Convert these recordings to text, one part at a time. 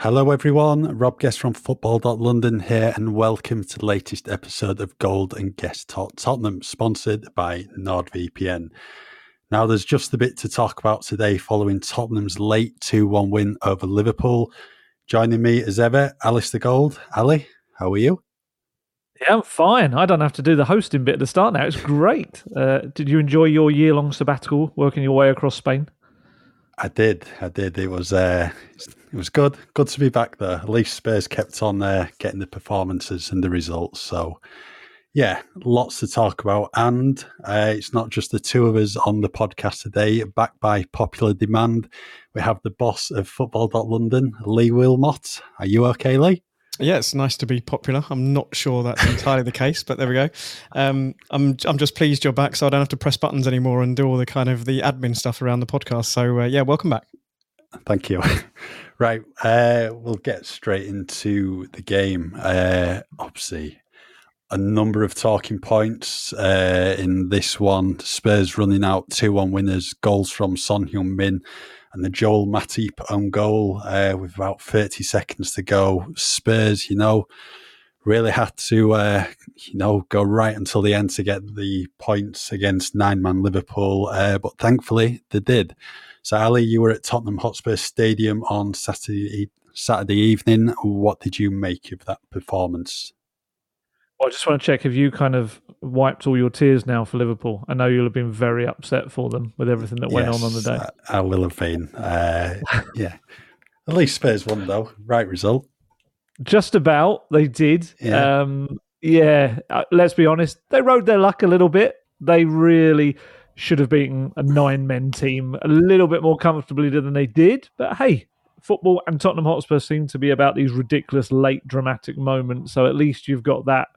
Hello, everyone. Rob Guest from Football.London here, and welcome to the latest episode of Gold and Guest Tottenham, sponsored by NordVPN. Now, there's just a bit to talk about today following Tottenham's late 2 1 win over Liverpool. Joining me as ever, Alasdair Gold. Ali, how are you? Yeah, I'm fine. I don't have to do the hosting bit at the start now. It's great. Uh, did you enjoy your year long sabbatical working your way across Spain? I did. I did. It was uh, it was good. Good to be back there. At least Spurs kept on there, getting the performances and the results. So, yeah, lots to talk about. And uh, it's not just the two of us on the podcast today. Backed by popular demand, we have the boss of Football.London, Lee Wilmot. Are you okay, Lee? Yeah, it's nice to be popular. I'm not sure that's entirely the case, but there we go. Um, I'm I'm just pleased you're back, so I don't have to press buttons anymore and do all the kind of the admin stuff around the podcast. So uh, yeah, welcome back. Thank you. right, uh, we'll get straight into the game. Uh, obviously, a number of talking points uh, in this one. Spurs running out two one winners, goals from Son Heung-min and the Joel Matip own goal uh, with about 30 seconds to go. Spurs, you know, really had to, uh, you know, go right until the end to get the points against nine man Liverpool. Uh, but thankfully they did. So, Ali, you were at Tottenham Hotspur Stadium on Saturday, Saturday evening. What did you make of that performance? Well, I just want to check have you kind of wiped all your tears now for Liverpool? I know you'll have been very upset for them with everything that went yes, on on the day. I, I will have been. Uh, yeah. At least Spurs won, though. Right result. Just about. They did. Yeah. Um, yeah. Uh, let's be honest. They rode their luck a little bit. They really should have beaten a nine men team a little bit more comfortably than they did. But hey, football and Tottenham Hotspur seem to be about these ridiculous late dramatic moments. So at least you've got that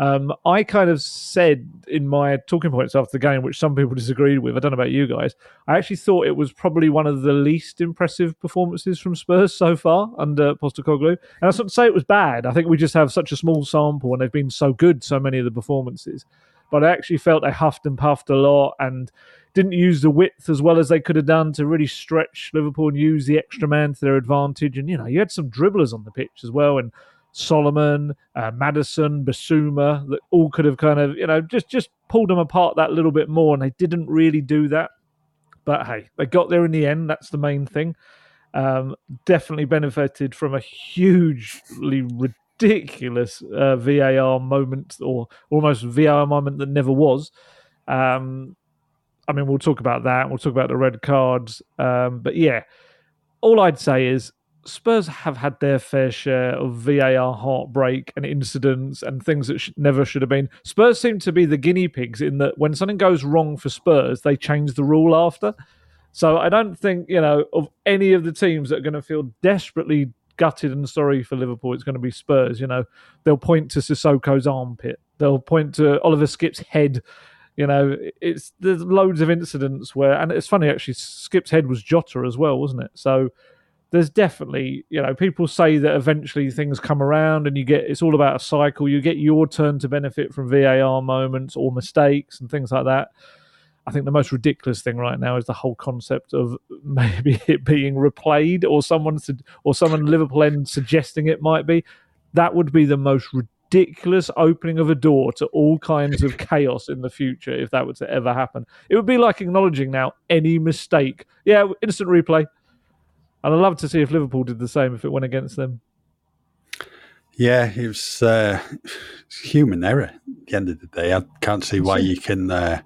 um, I kind of said in my talking points after the game, which some people disagreed with. I don't know about you guys. I actually thought it was probably one of the least impressive performances from Spurs so far under Postecoglou. And that's not to say it was bad. I think we just have such a small sample, and they've been so good so many of the performances. But I actually felt they huffed and puffed a lot and didn't use the width as well as they could have done to really stretch Liverpool and use the extra man to their advantage. And you know, you had some dribblers on the pitch as well, and Solomon, uh, Maddison, Bissouma, that all could have kind of, you know, just just pulled them apart that little bit more, and they didn't really do that. But hey, they got there in the end. That's the main thing. Um, definitely benefited from a hugely ridiculous uh, VAR moment, or almost VAR moment that never was. Um, I mean, we'll talk about that. We'll talk about the red cards. Um, but yeah, all I'd say is Spurs have had their fair share of VAR heartbreak and incidents and things that sh- never should have been. Spurs seem to be the guinea pigs in that when something goes wrong for Spurs, they change the rule after. So I don't think, you know, of any of the teams that are going to feel desperately gutted and sorry for Liverpool, it's going to be Spurs. You know, they'll point to Sissoko's armpit, they'll point to Oliver Skipp's head. You know, it's there's loads of incidents where, and it's funny actually, Skipp's head was Jota as well, wasn't it? So there's definitely you know people say that eventually things come around and you get it's all about a cycle you get your turn to benefit from var moments or mistakes and things like that i think the most ridiculous thing right now is the whole concept of maybe it being replayed or someone or someone liverpool end suggesting it might be. That would be the most ridiculous opening of a door to all kinds of chaos in the future if that were to ever happen. It would be like acknowledging now any mistake. Yeah instant replay. And I'd love to see if Liverpool did the same if it went against them. Yeah, it was uh, human error at the end of the day. I can't see why you can uh,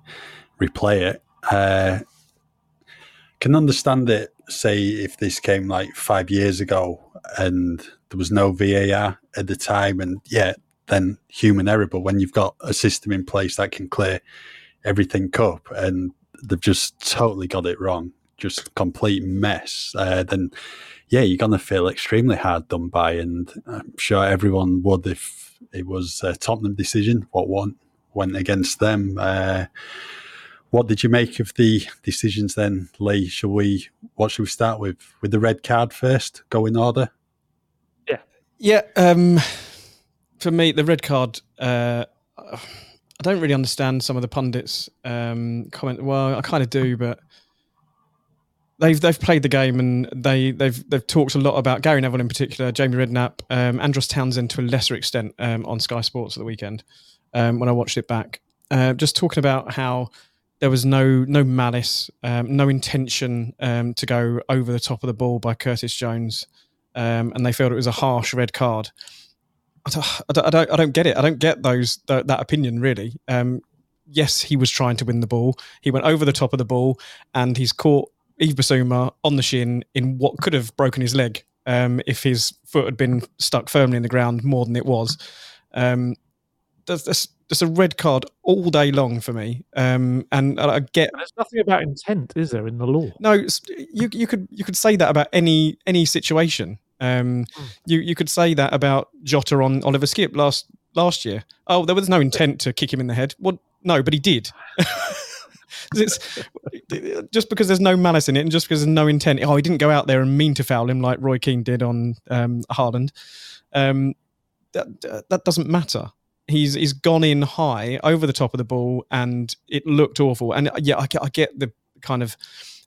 replay it. Uh, can understand it, say, if this came like five years ago and there was no VAR at the time, and yeah, then human error. But when you've got a system in place that can clear everything up, and they've just totally got it wrong just complete mess, uh, then yeah, you're to feel extremely hard done by. And I'm sure everyone would if it was a Tottenham decision, what one went against them. Uh, what did you make of the decisions then, Lee? Shall we? What should we start with? With the red card first. Go in order. Yeah, yeah. Um, for me, the red card. Uh, I don't really understand some of the pundits' um, comment. Well, I kind of do, but they've they've played the game and they they've they've talked a lot about Gary Neville in particular, Jamie Redknapp, um, Andros Townsend to a lesser extent um, on Sky Sports at the weekend um, when I watched it back, uh, just talking about how there was no no malice, um, no intention um, to go over the top of the ball by Curtis Jones, um, and they felt it was a harsh red card. I don't, I don't, I don't get it. I don't get those that, that opinion really. yes, he was trying to win the ball. He went over the top of the ball, and he's caught Yves Bissouma on the shin in what could have broken his leg um, if his foot had been stuck firmly in the ground more than it was. Um, that's, that's, that's a red card all day long for me. Um, and I get there's nothing about intent, is there, in the law? No, you you could you could say that about any any situation. Um, mm. You you could say that about Jota on Oliver Skipp last last year. Oh, there was no intent to kick him in the head. Well, no, but he did. it's just because there's no malice in it, and just because there's no intent. Oh, he didn't go out there and mean to foul him like Roy Keane did on um, Haaland. Um, that that doesn't matter. He's he's gone in high over the top of the ball, and it looked awful. And uh, yeah, I I get the kind of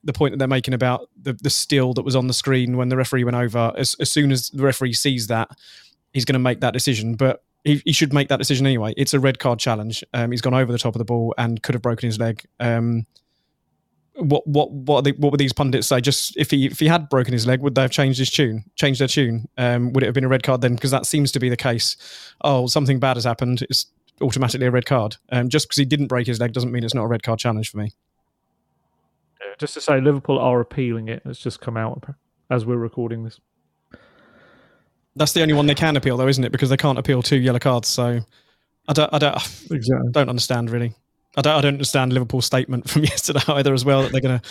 the point that they're making about the the still that was on the screen when the referee went over. As, as soon as the referee sees that, he's going to make that decision. But he, he, should make that decision anyway. It's a red card challenge. Um, he's gone over the top of the ball and could have broken his leg. Um, what what what they, what would these pundits say? Just if he if he had broken his leg, would they have changed his tune? Changed their tune? Um, would it have been a red card then? Because that seems to be the case. Oh, something bad has happened. It's automatically a red card. Um, just because he didn't break his leg doesn't mean it's not a red card challenge for me. Just to say, Liverpool are appealing it. It's just come out as we're recording this. That's the only one they can appeal, though, isn't it? Because they can't appeal two yellow cards. So I don't, I don't, exactly. don't understand really. I don't, I don't understand Liverpool's statement from yesterday either, as well. That they're gonna,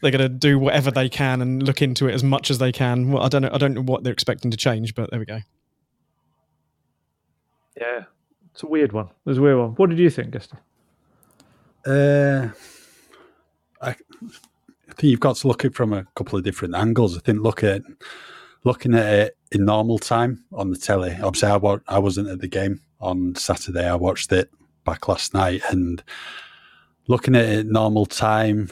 they're gonna do whatever they can and look into it as much as they can. Well, I don't know, I don't know what they're expecting to change, but there we go. Yeah, it's a weird one. It's a weird one. What did you think, Guster? Uh, I, I think you've got to look at it from a couple of different angles. I think look at looking at it in normal time on the telly. Obviously, I, I wasn't at the game on Saturday. I watched it back last night, and looking at it normal time,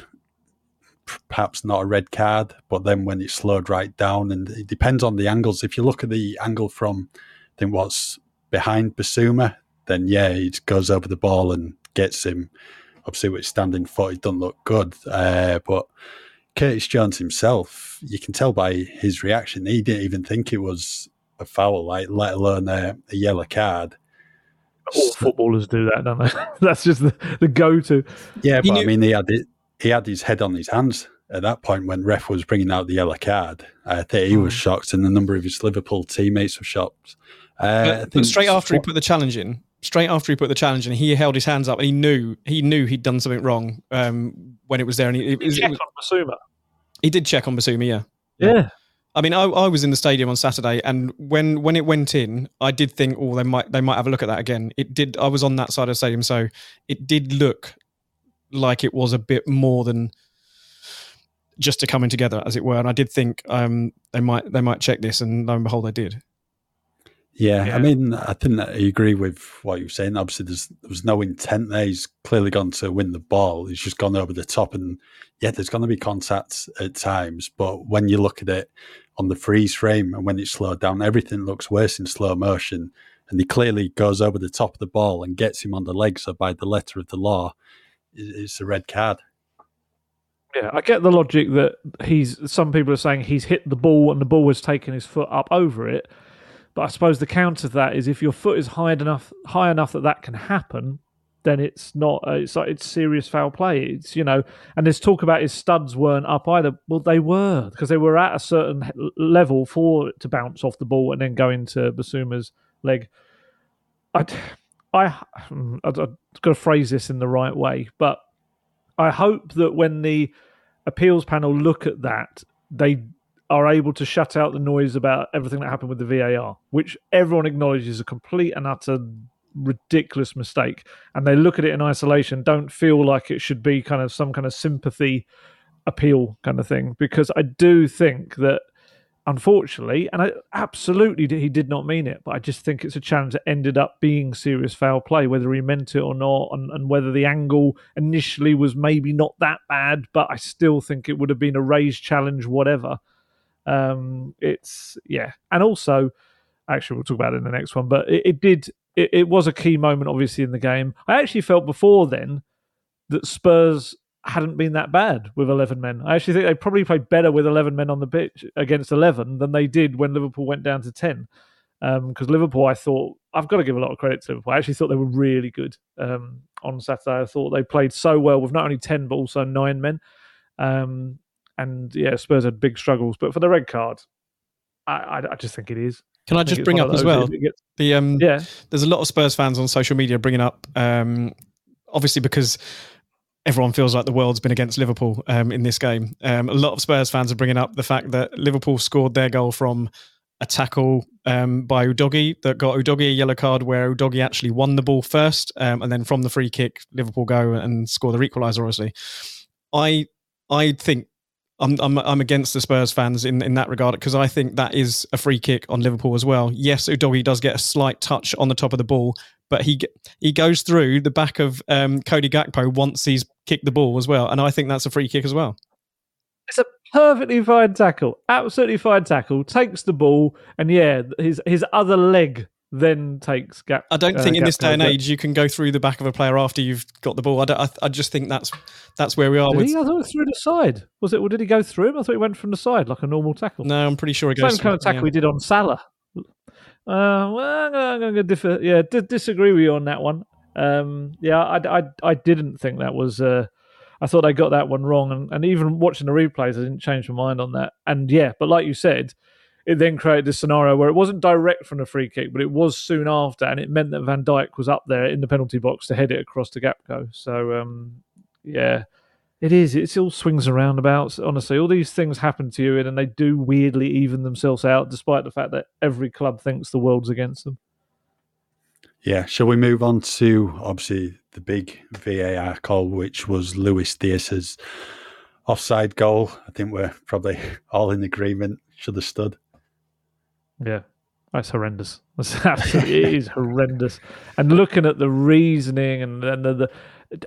perhaps not a red card. But then when it slowed right down, and it depends on the angles. If you look at the angle from, I think what's behind Bissouma, then yeah, he goes over the ball and gets him. Obviously, with standing foot, it doesn't look good. Uh, but Curtis Jones himself, you can tell by his reaction, he didn't even think it was a foul, like let alone a, a yellow card. All footballers do that, don't they? That's just the, the go-to. Yeah, but knew- I mean, he had it, he had his head on his hands at that point when ref was bringing out the yellow card. I think he was hmm. shocked, and a number of his Liverpool teammates were shocked. Uh, but, but straight after he put the challenge in, straight after he put the challenge in, he held his hands up and he knew he knew he'd done something wrong um, when it was there. And he, it, he, checked on Bissouma. He did check on Bissouma, yeah. Yeah. I mean, I, I was in the stadium on Saturday, and when when it went in, I did think, oh, they might they might have a look at that again. It did. I was on that side of the stadium, so it did look like it was a bit more than just a coming together, as it were. And I did think um, they might they might check this, and lo and behold, they did. Yeah, yeah, I mean, I think I agree with what you're saying. Obviously, there's there was no intent there. He's clearly gone to win the ball. He's just gone over the top, and yeah, there's going to be contact at times. But when you look at it on the freeze frame and when it's slowed down, everything looks worse in slow motion. And he clearly goes over the top of the ball and gets him on the leg. So by the letter of the law, it's a red card. Yeah, I get the logic that he's. Some people are saying he's hit the ball and the ball has taken his foot up over it but I suppose the counter to that is if your foot is high enough, high enough that that can happen, then it's not. Uh, it's like it's serious foul play. It's you know, and there's talk about his studs weren't up either. Well, they were because they were at a certain level for it to bounce off the ball and then go into Bissouma's leg. I, I, I've got to phrase this in the right way, but I hope that when the appeals panel look at that, they are able to shut out the noise about everything that happened with the VAR, which everyone acknowledges is a complete and utter ridiculous mistake. And they look at it in isolation, don't feel like it should be kind of some kind of sympathy appeal kind of thing. Because I do think that unfortunately, and I, absolutely he did not mean it, but I just think it's a challenge that ended up being serious foul play, whether he meant it or not, and, and, whether the angle initially was maybe not that bad, but I still think it would have been a raised challenge, whatever. Um, it's yeah, and also, actually, we'll talk about it in the next one, but it, it did. It, it was a key moment, obviously, in the game. I actually felt before then that Spurs hadn't been that bad with 11 men. I actually think they probably played better with 11 men on the pitch against 11 than they did when Liverpool went down to 10. Because um, Liverpool, I thought, I've got to give a lot of credit to Liverpool. I actually thought they were really good um, on Saturday. I thought they played so well with not only 10, but also nine men. Um, and yeah, Spurs had big struggles. But for the red card, I, I, I just think it is. Can I, I just bring up as well? The um, yeah, there's a lot of Spurs fans on social media bringing up, um, obviously because everyone feels like the world's been against Liverpool um, in this game. Um, a lot of Spurs fans are bringing up the fact that Liverpool scored their goal from a tackle um, by Udogie that got Udogie a yellow card, where Udogie actually won the ball first, um, and then from the free kick, Liverpool go and score the equaliser. Obviously, I I think I'm, I'm I'm against the Spurs fans in, in that regard because I think that is a free kick on Liverpool as well. Yes, Udogie does get a slight touch on the top of the ball, but he he goes through the back of um, Cody Gakpo once he's kicked the ball as well, and I think that's a free kick as well. It's a perfectly fine tackle, absolutely fine tackle. Takes the ball, and yeah, his his other leg then takes gap. I don't think uh, in this day and age you can go through the back of a player after you've got the ball. I, I, I just think that's that's where we are. Did with... he? I thought it was through the side. Was it? Or did he go through him? I thought he went from the side like a normal tackle. No, I'm pretty sure he goes. Same kind of tackle yeah. he did on Salah. Uh, well, I'm going to differ. Yeah, d- disagree with you on that one. Um, yeah, I, I, I didn't think that was. Uh, I thought I got that one wrong, and, and even watching the replays, I didn't change my mind on that. And yeah, but like you said, it then created this scenario where it wasn't direct from the free kick, but it was soon after, and it meant that Van Dijk was up there in the penalty box to head it across to Gakpo. So um, yeah, it is. It all swings and roundabouts. Honestly, all these things happen to you, and they do weirdly even themselves out, despite the fact that every club thinks the world's against them. Yeah. Shall we move on to obviously the big VAR call, which was Luis Diaz's offside goal? I think we're probably all in agreement. Should have stood. Yeah. That's horrendous. That's absolutely it is horrendous. And looking at the reasoning and, then the, the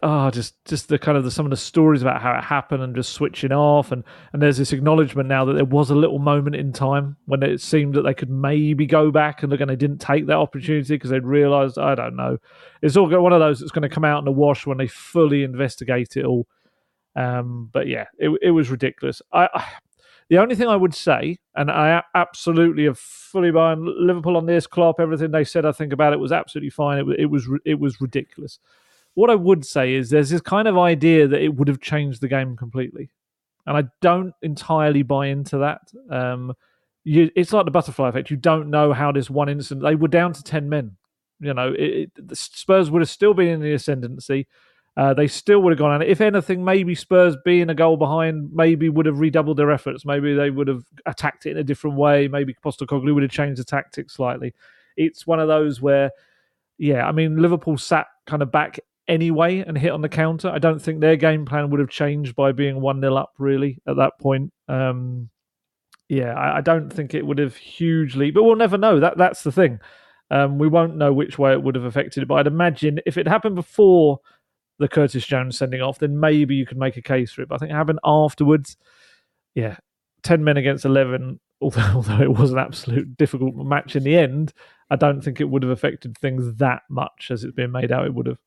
oh, just just the kind of the, some of the stories about how it happened and just switching off and and there's this acknowledgement now that there was a little moment in time when it seemed that they could maybe go back and look and they didn't take that opportunity because they'd realised I don't know. It's all one of those that's going to come out in the wash when they fully investigate it all. Um, but yeah, it it was ridiculous. I, I the only thing I would say, and I absolutely have fully behind Liverpool on this, Klopp, everything they said, I think about it was absolutely fine. It, it was it was ridiculous. What I would say is there's this kind of idea that it would have changed the game completely, and I don't entirely buy into that. Um, you, it's like the butterfly effect. You don't know how this one incident. They were down to ten men. You know, it, it, Spurs would have still been in the ascendancy. Uh, they still would have gone on. If anything, maybe Spurs being a goal behind, maybe would have redoubled their efforts. Maybe they would have attacked it in a different way. Maybe Postecoglou would have changed the tactics slightly. It's one of those where, yeah, I mean, Liverpool sat kind of back anyway and hit on the counter. I don't think their game plan would have changed by being 1 0 up, really, at that point. Um, yeah, I, I, don't think it would have hugely, but we'll never know. That That's the thing. Um, we won't know which way it would have affected it. But I'd imagine if it happened before the Curtis Jones sending off, then maybe you could make a case for it. But I think it happened afterwards. Yeah, ten men against eleven. Although, although it was an absolute difficult match in the end, I don't think it would have affected things that much as it's been made out it would have.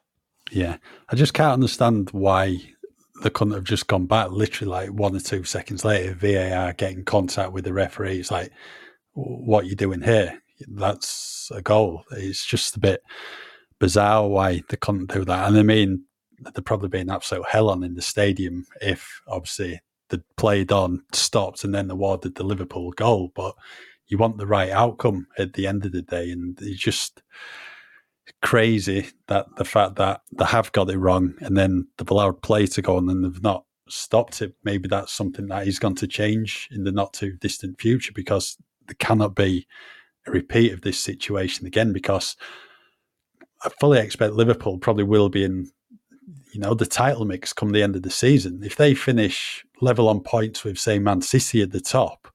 Yeah, I just can't understand why they couldn't have just gone back. Literally, like one or two seconds later, VAR getting contact with the referee. It's like, what are you doing here? That's a goal. It's just a bit bizarre why they couldn't do that. And I mean, there'd probably be an absolute hell on in the stadium if obviously the played on, stopped, and then awarded the Liverpool goal. But you want the right outcome at the end of the day, and it's just crazy that the fact that they have got it wrong, and then they've allowed play to go on, and they've not stopped it. Maybe that's something that is going to change in the not too distant future because there cannot be a repeat of this situation again. Because I fully expect Liverpool probably will be in, you know, the title mix come the end of the season. If they finish level on points with, say, Man City at the top,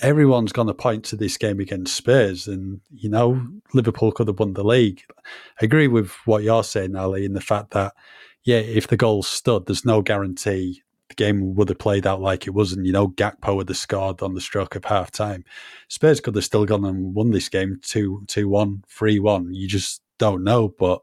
everyone's going to point to this game against Spurs, and you know Liverpool could have won the league. I agree with what you're saying, Ali, in the fact that yeah, if the goal stood, there's no guarantee the game would have played out like it was, and you know Gakpo would have scored on the stroke of half time. Spurs could have still gone and won this game 2 2 1, 3 1. You just don't know, but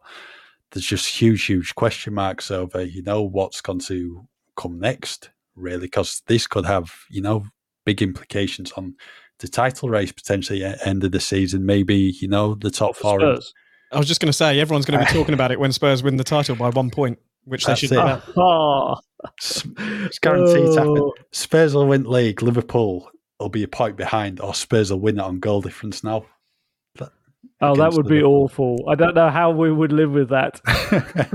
there's just huge, huge question marks over, you know, what's going to come next, really, because this could have, you know, big implications on the title race potentially at end of the season. Maybe you know the top four. Spurs. I was just going to say everyone's going to be talking about it when Spurs win the title by one point, which they should. It. Ah. Oh. It's guaranteed to happen. Oh. Spurs will win league. Liverpool will be a point behind, or Spurs will win it on goal difference now. Oh, that would Liverpool. be awful. I don't know how we would live with that.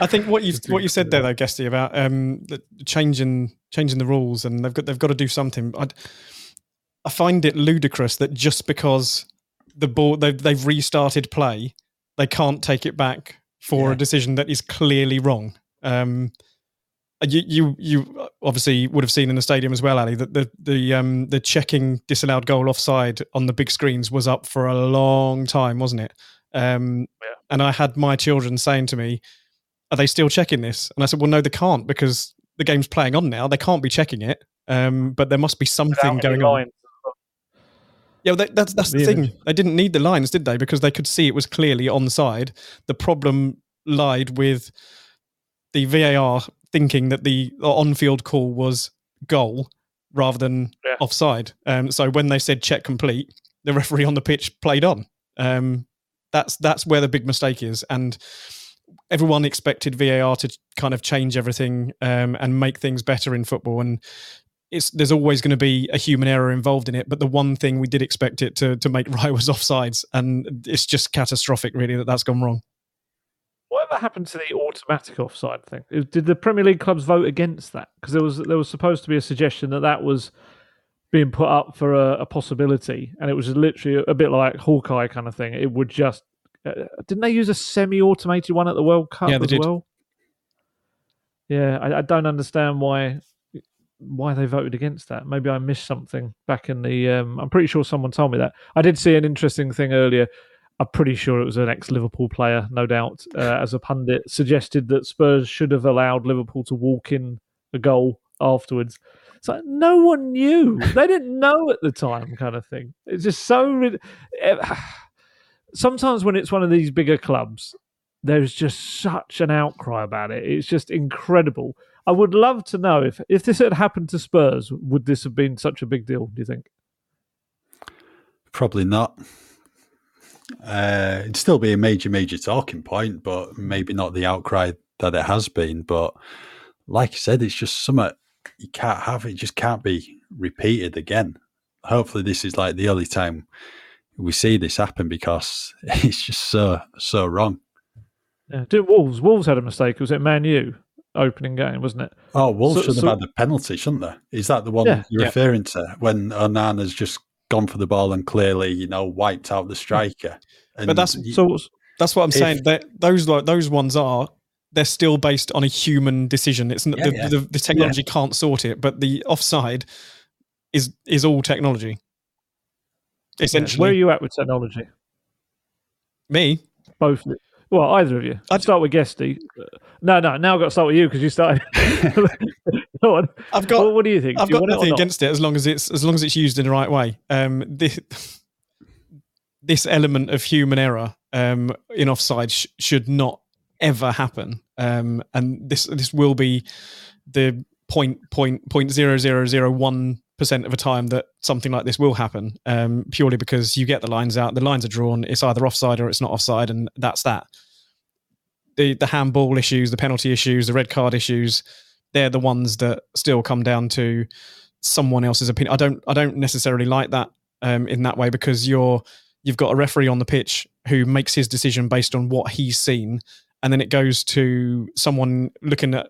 I think what you what you said there though, Guesty, about um, the changing changing the rules and they've got they've got to do something. i I find it ludicrous that just because the ball they've, they've restarted play, they can't take it back for yeah. a decision that is clearly wrong. Um, you, you you obviously would have seen in the stadium as well, Ali, that the the um, the checking disallowed goal offside on the big screens was up for a long time, wasn't it? Um, yeah. And I had my children saying to me, are they still checking this? And I said, well, no, they can't because the game's playing on now. They can't be checking it. Um, but there must be something going on. Yeah, well, that, that's that's the, the thing. They didn't need the lines, did they? Because they could see it was clearly onside. The problem lied with the VAR thinking that the on-field call was goal rather than yeah. offside. Um, so when they said check complete, the referee on the pitch played on. Um, that's that's where the big mistake is, and everyone expected VAR to kind of change everything um, and make things better in football. And it's, there's always going to be a human error involved in it. But the one thing we did expect it to, to make right was offsides. And it's just catastrophic, really, that that's gone wrong. Whatever happened to the automatic offside thing? Did the Premier League clubs vote against that? Because there was there was supposed to be a suggestion that that was being put up for a, a possibility, and it was literally a, bit like Hawkeye kind of thing. It would just uh, didn't they use a semi-automated one at the World Cup yeah, as did. well? Yeah, I, I, don't understand why why they voted against that. Maybe I missed something back in the. Um, I'm pretty sure someone told me that. I did see an interesting thing earlier. I'm pretty sure it was an ex-Liverpool player, no doubt, uh, as a pundit, suggested that Spurs should have allowed Liverpool to walk in a goal afterwards. It's like no one knew; they didn't know at the time, kind of thing. It's just so. sometimes when it's one of these bigger clubs, there's just such an outcry about it. It's just incredible. I would love to know if if this had happened to Spurs, would this have been such a big deal? Do you think? Probably not. Uh, it'd still be a major, major talking point, but maybe not the outcry that it has been. But like I said, it's just something you can't have. It just can't be repeated again. Hopefully, this is like the only time we see this happen because it's just so so wrong. Yeah. Did Wolves? Wolves had a mistake. Was it Man U opening game, wasn't it? Oh, Wolves so, should have so, had the penalty, shouldn't they? Is that the one yeah, you're yeah. referring to when Onana's just gone for the ball and clearly, you know, wiped out the hmm. striker? And but that's so. That's what I'm if, saying. That those those ones are they're still based on a human decision. It's yeah, the, the, the, technology can't sort it, but the offside is is all technology. Essentially, where are you at with technology? Me, both. Well, either of you. I'd start with Guesty. No, no. Now I've got to start with you because you started. On. I've got. Well, what do you think? I've do got nothing it against it as long as it's as long as it's used in the right way. Um, this this element of human error um, in offside sh- should not ever happen. Um, and this this will be the point point point zero zero zero one percent of the time that something like this will happen, um, purely because you get the lines out, the lines are drawn, it's either offside or it's not offside, and that's that. The the handball issues, the penalty issues, the red card issues, they're the ones that still come down to someone else's opinion. I don't I don't necessarily like that um, in that way because you're you've got a referee on the pitch who makes his decision based on what he's seen, and then it goes to someone looking at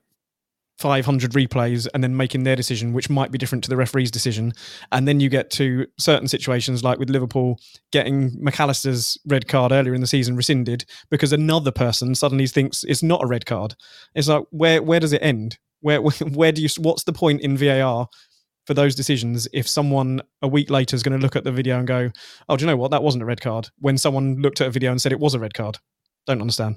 500 replays and then making their decision, which might be different to the referee's decision. And then you get to certain situations like with Liverpool getting Mac Allister's red card earlier in the season rescinded because another person suddenly thinks it's not a red card. It's like, where, where does it end? Where, where do you, what's the point in VAR for those decisions if someone a week later is going to look at the video and go, oh, do you know what? That wasn't a red card. When someone looked at a video and said it was a red card. Don't understand.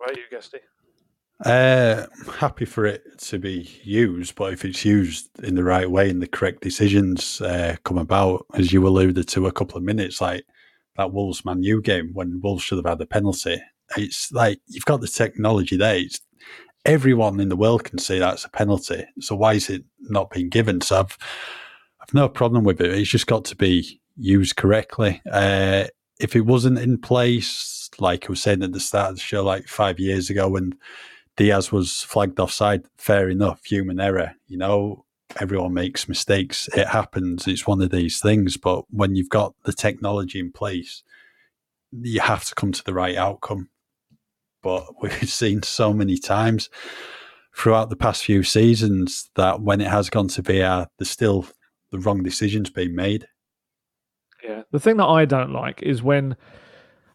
Right, you Guesty. Uh, happy for it to be used, but if it's used in the right way and the correct decisions uh, come about, as you alluded to a couple of minutes, like that Wolves Man U game when Wolves should have had the penalty. It's like you've got the technology there. It's, everyone in the world can see that's a penalty. So why is it not being given? So I've I've no problem with it. It's just got to be used correctly. Uh, if it wasn't in place, like I was saying at the start of the show, like five years ago when Diaz was flagged offside, fair enough, human error. You know, everyone makes mistakes. It happens. It's one of these things. But when you've got the technology in place, you have to come to the right outcome. But we've seen so many times throughout the past few seasons that when it has gone to VR, there's still the wrong decisions being made. Yeah. The thing that I don't like is when,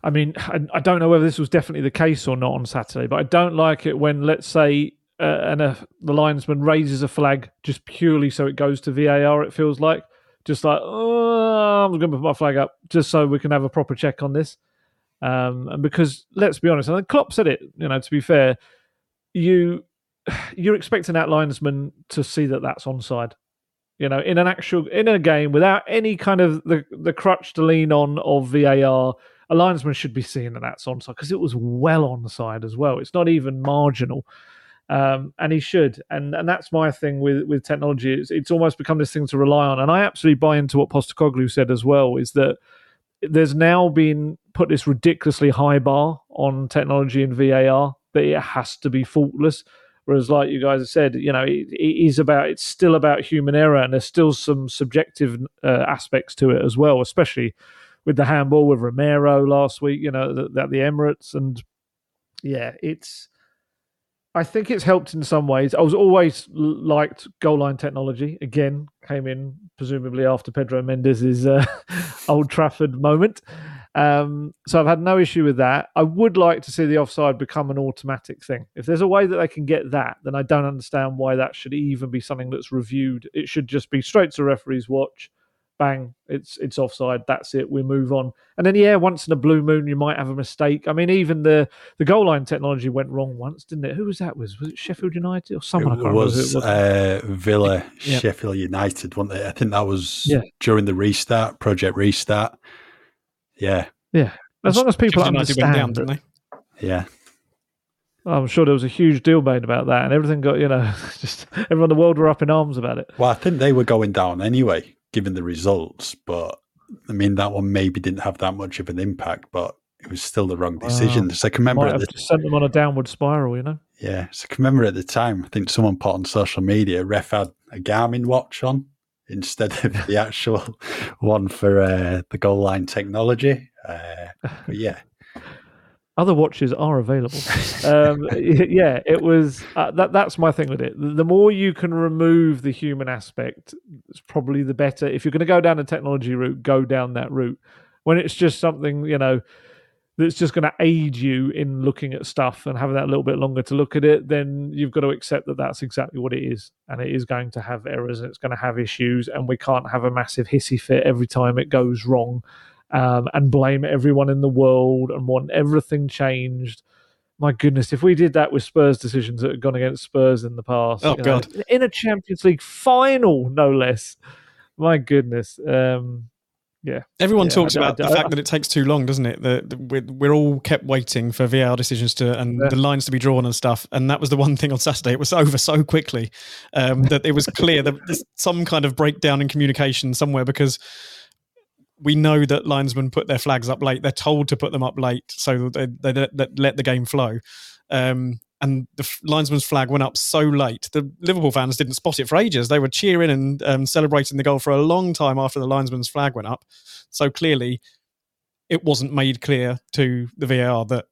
I mean, I, don't know whether this was definitely the case or not on Saturday, but I don't like it when, let's say, uh, and a, the linesman raises a flag just purely so it goes to VAR. It feels like just like oh, I'm going to put my flag up just so we can have a proper check on this. Um, and because let's be honest, think Klopp said it. You know, to be fair, you you're expecting that linesman to see that that's onside. You know, in an actual in a game without any kind of the the crutch to lean on of VAR, a linesman should be seeing that that's onside because it was well onside as well. It's not even marginal. Um, and he should, and and that's my thing with with technology. It's, it's almost become this thing to rely on, and I absolutely buy into what Postecoglou said as well. Is that there's now been put this ridiculously high bar on technology and VAR that it has to be faultless. Whereas, like you guys have said, you know, it, it is about it's still about human error, and there's still some subjective uh, aspects to it as well, especially with the handball with Romero last week. You know, at the, the Emirates, and yeah, it's. I think it's helped in some ways. I was always liked goal line technology. Again, came in presumably after Pedro Mendes's uh, Old Trafford moment. Um, so I've had no issue with that. I would like to see the offside become an automatic thing. If there's a way that they can get that, then I don't understand why that should even be something that's reviewed. It should just be straight to referee's watch. Bang, it's it's offside. That's it. We move on. And then yeah, once in a blue moon, you might have a mistake. I mean, even the the goal line technology went wrong once, didn't it? Who was that? Was was it Sheffield United or someone? It was, it was. Uh, Villa, yeah. Sheffield United, wasn't it? I think that was yeah. during the restart, project restart. Yeah. Yeah. As long as people understand. Down, yeah. I'm sure there was a huge deal made about that, and everything got, you know, just everyone in the world were up in arms about it. Well, I think they were going down anyway, given the results. But I mean, that one maybe didn't have that much of an impact, but it was still the wrong decision. Wow. So I can remember Might have the, sent them on a downward spiral, you know. Yeah, so I can remember at the time. I think someone put on social media, ref had a Garmin watch on instead of the actual one for uh, the goal line technology. Uh, but yeah. Other watches are available. um, yeah, it was uh, that. That's my thing with it. The more you can remove the human aspect, it's probably the better. If you're going to go down a technology route, go down that route. When it's just something you know that's just going to aid you in looking at stuff and having that little bit longer to look at it, then you've got to accept that that's exactly what it is. And it is going to have errors and it's going to have issues. And we can't have a massive hissy fit every time it goes wrong um, and blame everyone in the world and want everything changed. My goodness, if we did that with Spurs decisions that had gone against Spurs in the past, oh god, know, in a Champions League final, no less. My goodness, um, yeah. Everyone Yeah, talks I- I- about the I- fact that it takes too long, doesn't it? That that we're, we're all kept waiting for VAR decisions to and Yeah. the lines to be drawn and stuff. And that was the one thing on Saturday. It was over so quickly um, that it was clear that there's some kind of breakdown in communication somewhere because we know that linesmen put their flags up late. They're told to put them up late so that they, they, they let the game flow. Um, and the linesman's flag went up so late. The Liverpool fans didn't spot it for ages. They were cheering and um, celebrating the goal for a long time after the linesman's flag went up. So clearly, it wasn't made clear to the VAR that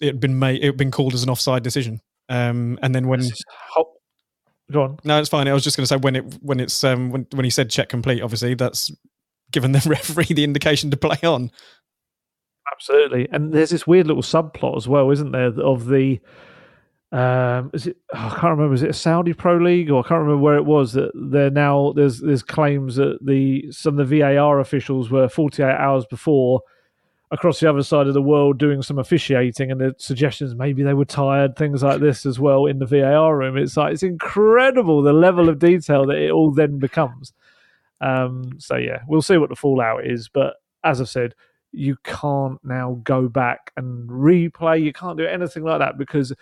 it had been made. It had been called as an offside decision. Um, and then when Go on. no, it's fine. I was just going to say when it when it's um, when when he said check complete. Obviously, that's given the referee the indication to play on. Absolutely. And there's this weird little subplot as well, isn't there, of the um is it oh, I can't remember is it a Saudi Pro League or I can't remember where it was that they're now there's there's claims that the some of the VAR officials were 48 hours before across the other side of the world doing some officiating and the suggestions maybe they were tired things like this as well in the VAR room it's like it's incredible the level of detail that it all then becomes um so yeah we'll see what the fallout is but as I've said you can't now go back and replay. You can't do anything like that because,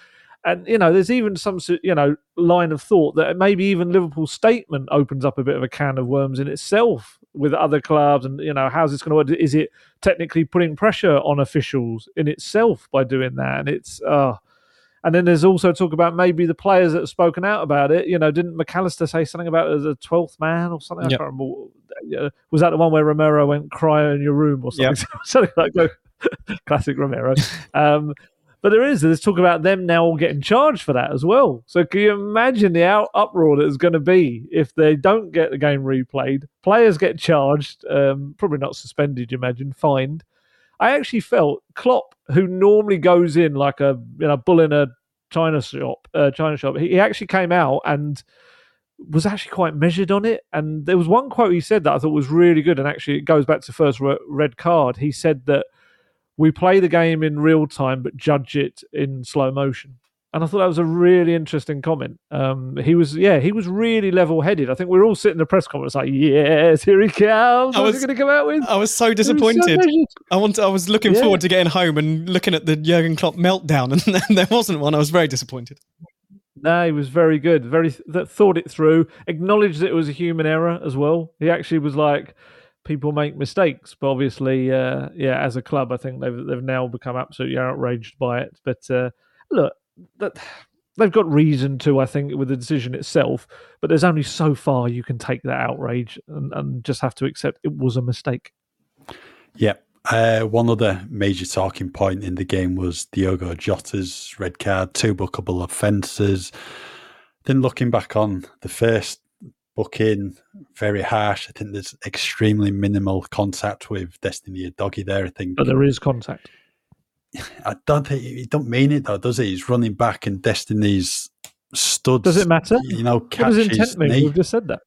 and you know, there's even some you know line of thought that maybe even Liverpool's statement opens up a bit of a can of worms in itself with other clubs, and you know, how's this going to work? Is it technically putting pressure on officials in itself by doing that? And it's uh and then there's also talk about maybe the players that have spoken out about it. You know, didn't Mac Allister say something about as a twelfth man or something? I Yep. can't remember. Was that the one where Romero went cry in your room or something? something like that. Classic Romero. Um, but there is there's talk about them now all getting charged for that as well. So can you imagine the out uproar that is going to be if they don't get the game replayed? Players get charged, um, probably not suspended. You imagine fined. I actually felt Klopp, who normally goes in like a you know bull in a china shop, uh, china shop, he, he actually came out and was actually quite measured on it. And there was one quote he said that I thought was really good, and actually it goes back to first re- red card. He said that we play the game in real time, but judge it in slow motion. And I thought that was a really interesting comment. Um, he was, yeah, he was really level-headed. I think we were all sitting in the press conference like, yes, here he comes. I was- he going to come out with? I was so He was so disappointed. I want. I was looking Yeah. forward to getting home and looking at the Jurgen Klopp meltdown, and then there wasn't one. I was very disappointed. No, he was very good. Very th- thought it through. Acknowledged that it was a human error as well. He actually was like, people make mistakes, but obviously, uh, yeah, as a club, I think they've they've now become absolutely outraged by it. But uh, look, that they've got reason to, I think, with the decision itself. But there's only so far you can take that outrage and, and just have to accept it was a mistake. Yeah. Uh, one other major talking point in the game was Diogo Jota's red card, two bookable offences. Then looking back on the first booking, very harsh. I think there's extremely minimal contact with Destiny Udogie there. I think But there is contact. I don't think he don't mean it though, does he? He's running back and Destiny's studs. Does it matter? You know, What does intent his mean? knee. We've just said that.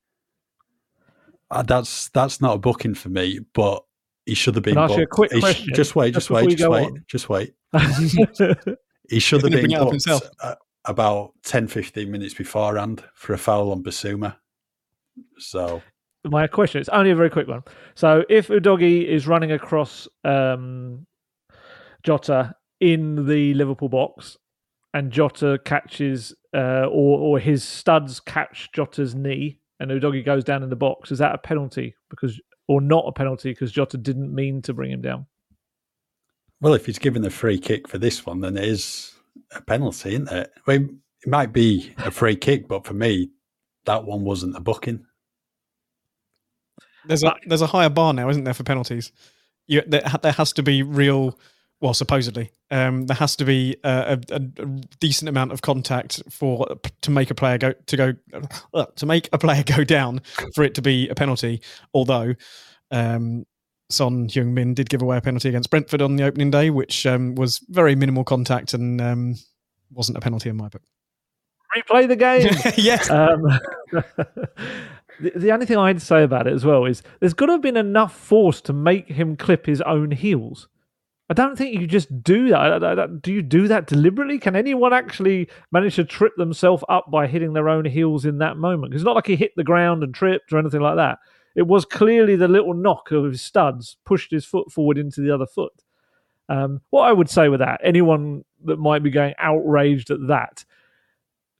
Uh, that's that's not a booking for me, but he should have been. Can I ask you a quick He sh- question, just wait, just just, wait, just wait, just wait. He should have been bring it up booked himself. uh, about 10, 15 minutes beforehand for a foul on Bissouma. So my question is only a very quick one. So if Udogie is running across um, Jota in the Liverpool box and Jota catches uh, or or his studs catch Jota's knee and Udogie goes down in the box, is that a penalty because or not a penalty because Jota didn't mean to bring him down? Well, if he's given the free kick for this one, then it is a penalty, isn't it? Well, it might be a free kick, but for me, that one wasn't a booking. There's a there's a higher bar now, isn't there, for penalties? You, there, there has to be real. Well, supposedly, um, there has to be a, a, a decent amount of contact for to make a player go to go uh, to make a player go down for it to be a penalty. Although um, Son Heung Min did give away a penalty against Brentford on the opening day, which um, was very minimal contact and um, wasn't a penalty in my book. Replay the game. yes, Um, the, the only thing I'd say about it as well is there's got to have been enough force to make him clip his own heels. I don't think you just do that. I- I- I- Do you do that deliberately? Can anyone actually manage to trip themselves up by hitting their own heels in that moment? it's not like he hit the ground and tripped or anything like that. It was clearly the little knock of his studs pushed his foot forward into the other foot. Um, what I would say with that, anyone that might be going outraged at that,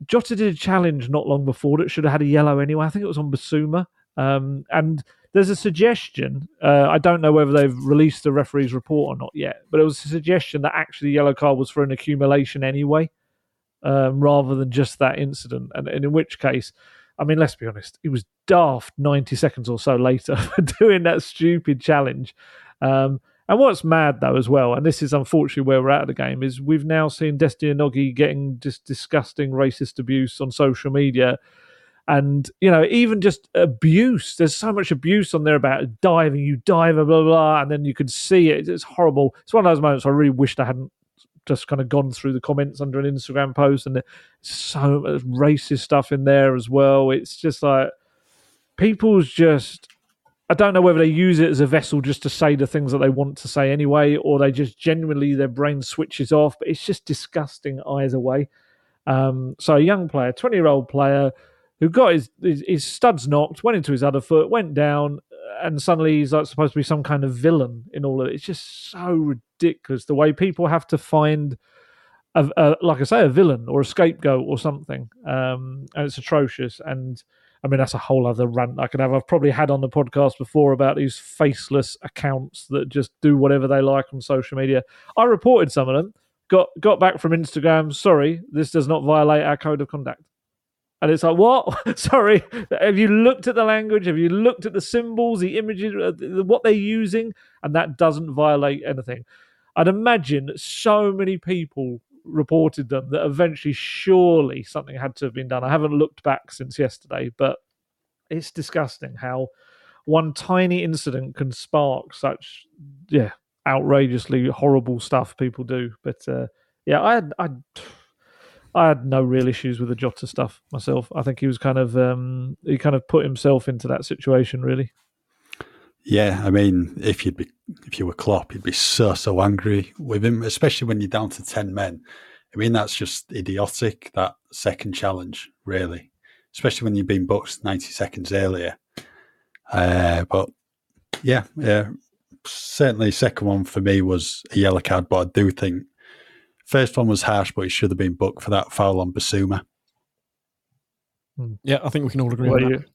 Jota did a challenge not long before that should have had a yellow anyway. I think it was on Bissouma. Um, and there's a suggestion. Uh, I don't know whether they've released the referee's report or not yet, but it was a suggestion that actually the yellow card was for an accumulation anyway, um, rather than just that incident. And, and, in which case, I mean, let's be honest, he was daft 90 seconds or so later for doing that stupid challenge. Um, and what's mad though, as well, and this is unfortunately where we're at of the game, is we've now seen Destiny Udogie getting just disgusting racist abuse on social media and you know even just abuse there's so much abuse on there about diving you dive blah blah blah and then you can see it it's horrible it's one of those moments i really wished i hadn't just kind of gone through the comments under an instagram post and so much racist stuff in there as well it's just like people's just I don't know whether they use it as a vessel just to say the things that they want to say anyway, or they just genuinely their brain switches off. But it's just disgusting either way. Um, so a young player, twenty year old player, who got his, his, his studs knocked, went into his other foot, went down, and suddenly he's like supposed to be some kind of villain in all of it. It's just so ridiculous the way people have to find, a, a like I say, a villain or a scapegoat or something, um, and it's atrocious. And I mean, that's a whole other rant I could have. I've probably had on the podcast before about these faceless accounts that just do whatever they like on social media. I reported some of them. Got got back from Instagram. Sorry, this does not violate our code of conduct. And it's like, what? Sorry. Have you looked at the language? Have you looked at the symbols, the images, uh, what they're using? And that doesn't violate anything. I'd imagine so many people reported them that eventually, surely something had to have been done. I haven't looked back since yesterday, but it's disgusting how one tiny incident can spark such, yeah, outrageously horrible stuff people do. But uh, yeah, I, I I had no real issues with the Jota stuff myself. I think he was kind of um, he kind of put himself into that situation really. Yeah, I mean, if you'd be if you were Klopp, you'd be so so angry with him, especially when you're down to ten men. I mean, that's just idiotic. That second challenge, really, especially when you've been booked ninety seconds earlier. Uh, but yeah, yeah, certainly second one for me was a yellow card, but I do think First one was harsh, but he should have been booked for that foul on Bissouma. Hmm. Yeah, I think we can all agree on that.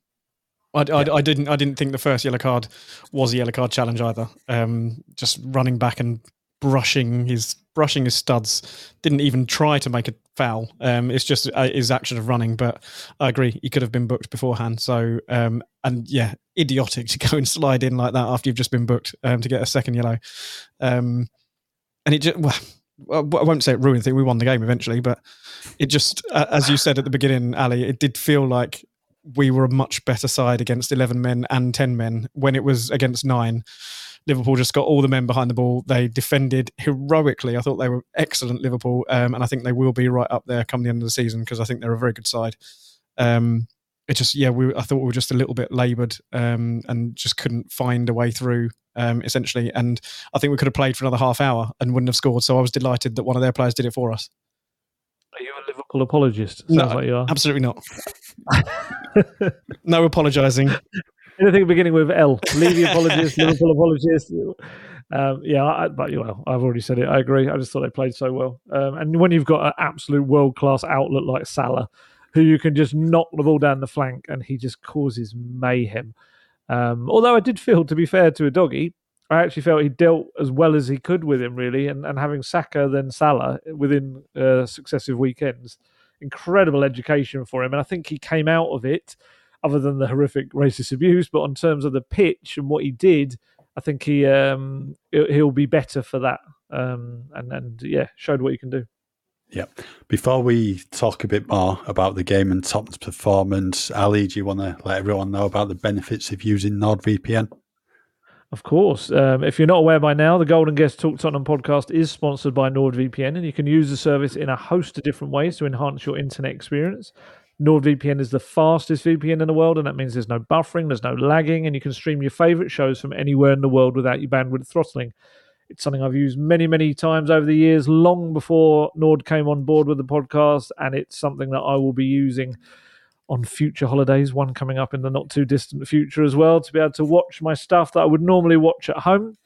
I, I, yeah. I, didn't. I didn't think the first yellow card was a yellow card challenge either. Um, just running back and brushing his brushing his studs. Didn't even try to make a foul. Um, it's just uh, his action of running. But I agree, he could have been booked beforehand. So um, and yeah, idiotic to go and slide in like that after you've just been booked um, to get a second yellow. Um, and it just well, I won't say it ruined thing. We won the game eventually, but it just, as you said at the beginning, Ali, it did feel like we were a much better side against 11 men and 10 men when it was against nine. Liverpool just got all the men behind the ball. They defended heroically. I thought they were excellent, Liverpool, um, and I think they will be right up there come the end of the season because I think they're a very good side. Um, it just, yeah, we I thought we were just a little bit laboured um, and just couldn't find a way through um, essentially. And I think we could have played for another half hour and wouldn't have scored. So I was delighted that one of their players did it for us. Are you a Liverpool apologist? Sounds no, like you are. Absolutely not. no apologising. Anything beginning with L. Levy apologist, Liverpool apologist. Um, yeah, I, but you know, I've already said it. I agree. I just thought they played so well. Um, and when you've got an absolute world class outlet like Salah, who you can just knock the ball down the flank and he just causes mayhem. Um, although I did feel, to be fair to Udogie, I actually felt he dealt as well as he could with him, really. And, and having Saka, then Salah within uh, successive weekends, incredible education for him. And I think he came out of it, other than the horrific racist abuse, but on terms of the pitch and what he did, I think he um, he'll be better for that. Um, and and yeah, showed what he can do. Yeah. Before we talk a bit more about the game and Tottenham's performance, Ali, do you want to let everyone know about the benefits of using NordVPN? Of course. Um, if you're not aware by now, the Gold & Guest Talk Tottenham podcast is sponsored by NordVPN, and you can use the service in a host of different ways to enhance your internet experience. NordVPN is the fastest VPN in the world, and that means there's no buffering, there's no lagging, and you can stream your favorite shows from anywhere in the world without your bandwidth throttling. It's something I've used many, many times over the years, long before Nord came on board with the podcast, and it's something that I will be using on future holidays, one coming up in the not too distant future as well, to be able to watch my stuff that I would normally watch at home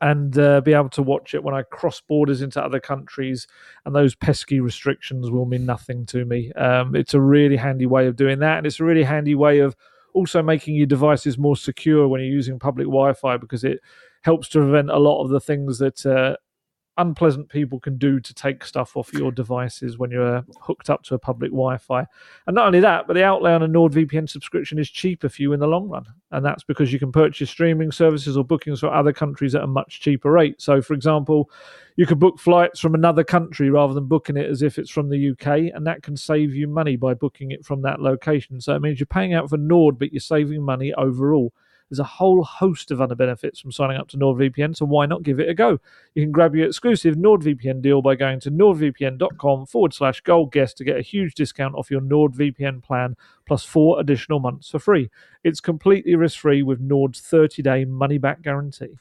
and uh, be able to watch it when I cross borders into other countries. And those pesky restrictions will mean nothing to me. Um, it's a really handy way of doing that. And it's a really handy way of also making your devices more secure when you're using public Wi Fi because it helps to prevent a lot of the things that uh, unpleasant people can do to take stuff off your devices when you're hooked up to a public Wi-Fi. And not only that, but the outlay on a NordVPN subscription is cheaper for you in the long run, and that's because you can purchase streaming services or bookings for other countries at a much cheaper rate. So, for example, you could book flights from another country rather than booking it as if it's from the UK, and that can save you money by booking it from that location. So it means you're paying out for Nord, but you're saving money overall. There's a whole host of other benefits from signing up to NordVPN, so why not give it a go? You can grab your exclusive NordVPN deal by going to nordvpn.com forward slash gold guest to get a huge discount off your NordVPN plan plus four additional months for free. It's completely risk free with Nord's 30 day money back guarantee.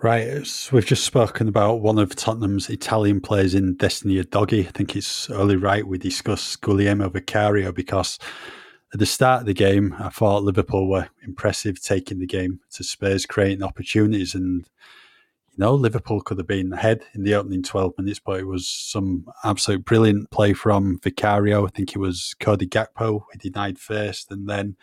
Right, so we've just spoken about one of Tottenham's Italian players in Destiny Udogie. I think it's only right we discuss Guglielmo Vicario because at the start of the game, I thought Liverpool were impressive taking the game to Spurs, creating opportunities. And, you know, Liverpool could have been ahead in the opening 12 minutes, but it was some absolute brilliant play from Vicario. I think it was Cody Gakpo who denied first. And then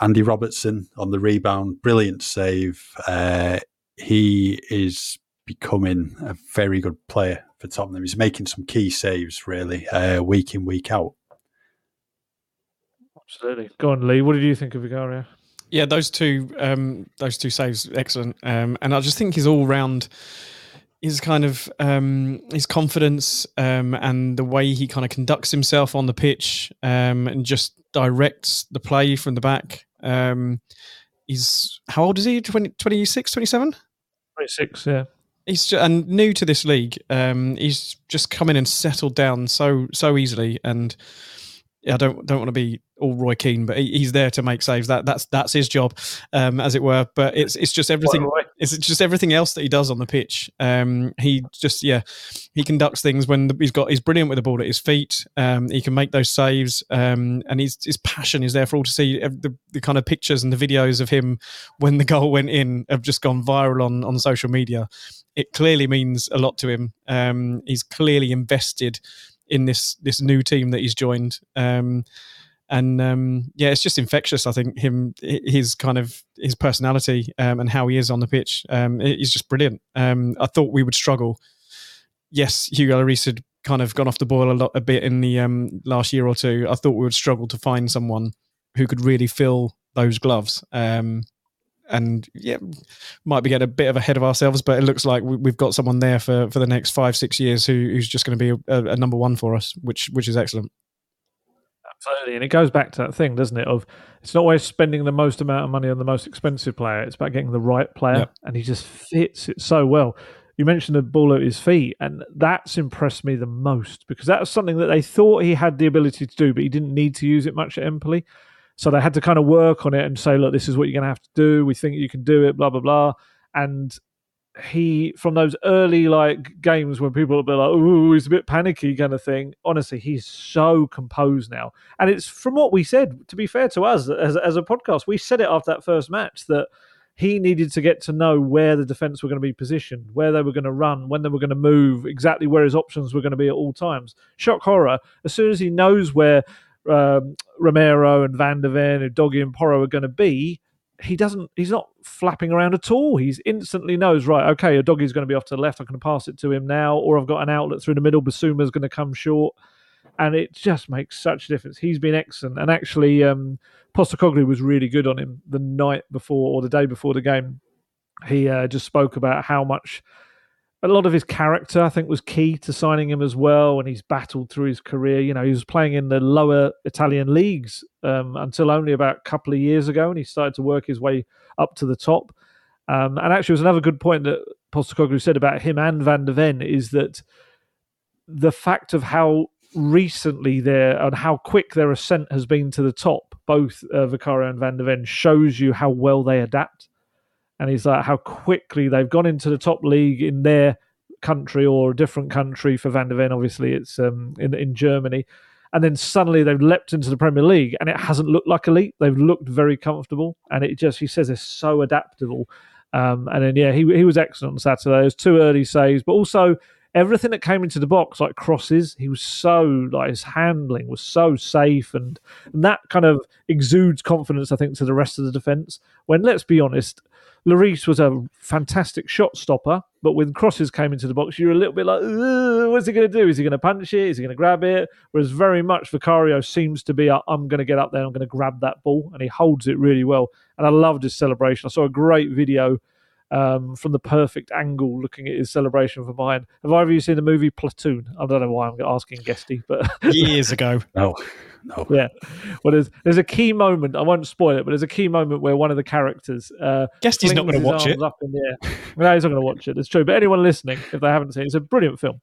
Andy Robertson on the rebound. Brilliant save. Uh, he is becoming a very good player for Tottenham. He's making some key saves, really, uh, week in, week out. Absolutely. Go on, Lee. What did you think of Vicario? Yeah, those two, um, those two saves, excellent. Um, and I just think his all round, his kind of um, his confidence um, and the way he kind of conducts himself on the pitch um, and just directs the play from the back. Um, he's how old is he? 20, 26, 27? 26, yeah. He's just, and new to this league. Um, he's just come in and settled down so so easily, and I don't don't want to be all Roy Keane, but he, he's there to make saves. That that's that's his job, um, as it were. But it's it's just everything. It's just everything else that he does on the pitch. Um, he just yeah, he conducts things when the, he's got he's brilliant with the ball at his feet. Um, he can make those saves, um, and his his passion is there for all to see. The, the kind of pictures and the videos of him when the goal went in have just gone viral on on social media. It clearly means a lot to him. Um, he's clearly invested in this this new team that he's joined. Um, and um, yeah, it's just infectious. I think him, his kind of his personality um, and how he is on the pitch, um, he's just brilliant. Um, I thought we would struggle. Yes, Hugo Lloris had kind of gone off the boil a lot, a bit in the um, last year or two. I thought we would struggle to find someone who could really fill those gloves. Um, and yeah, might be getting a bit of ahead of ourselves, but it looks like we've got someone there for, for the next five six years who, who's just going to be a, a, number one for us, which which is excellent. Absolutely, and it goes back to that thing, doesn't it? Of it's not always spending the most amount of money on the most expensive player; it's about getting the right player, yep. and he just fits it so well. You mentioned the ball at his feet, and that's impressed me the most because that was something that they thought he had the ability to do, but he didn't need to use it much at Empoli. So they had to kind of work on it and say, look, this is what you're going to have to do. We think you can do it, blah, blah, blah. And he, from those early like games when people will be like, oh, he's a bit panicky kind of thing, honestly, he's so composed now. And it's from what we said, to be fair to us as, as a podcast, we said it after that first match that he needed to get to know where the defense were going to be positioned, where they were going to run, when they were going to move, exactly where his options were going to be at all times. Shock horror, as soon as he knows where um, Romero and Van der Ven and Udogie and Porro are going to be, he doesn't. He's not flapping around at all. He's instantly knows right. Okay, Udogie's going to be off to the left. I can pass it to him now, or I've got an outlet through the middle. Bissouma's going to come short, and it just makes such a difference. He's been excellent, and actually, um, Postecoglou was really good on him the night before or the day before the game. He uh, just spoke about how much a lot of his character, I think, was key to signing him as well. And he's battled through his career. You know, he was playing in the lower Italian leagues um, until only about a couple of years ago, and he started to work his way up to the top. Um, and actually, it was another good point that Postecoglou said about him and Van der Ven is that the fact of how recently their and how quick their ascent has been to the top, both uh, Vicario and Van der Ven, shows you how well they adapt and he's like how quickly they've gone into the top league in their country or a different country for Van der Ven. Obviously, it's um, in in Germany, and then suddenly they've leapt into the Premier League, and it hasn't looked like elite. They've looked very comfortable, and it just he says they're so adaptable. Um, and then yeah, he he was excellent on Saturday. It was two early saves, but also everything that came into the box, like crosses, he was so like his handling was so safe, and, and that kind of exudes confidence, I think, to the rest of the defence. When let's be honest, Lloris was a fantastic shot stopper, but when crosses came into the box, you're a little bit like, what's he going to do? Is he going to punch it? Is he going to grab it? Whereas very much Vicario seems to be, uh, I'm going to get up there, I'm going to grab that ball, and he holds it really well. And I loved his celebration. I saw a great video um, from the perfect angle, looking at his celebration for mine. Have either of you seen the movie Platoon? I don't know why I'm asking Guesty, but years ago. No, no. Yeah. Well, there's there's a key moment. I won't spoil it, but there's a key moment where one of the characters. Uh, Guesty's not going to watch it. Up in the air. no, he's not going to watch it. It's true. But anyone listening, if they haven't seen it, it's a brilliant film.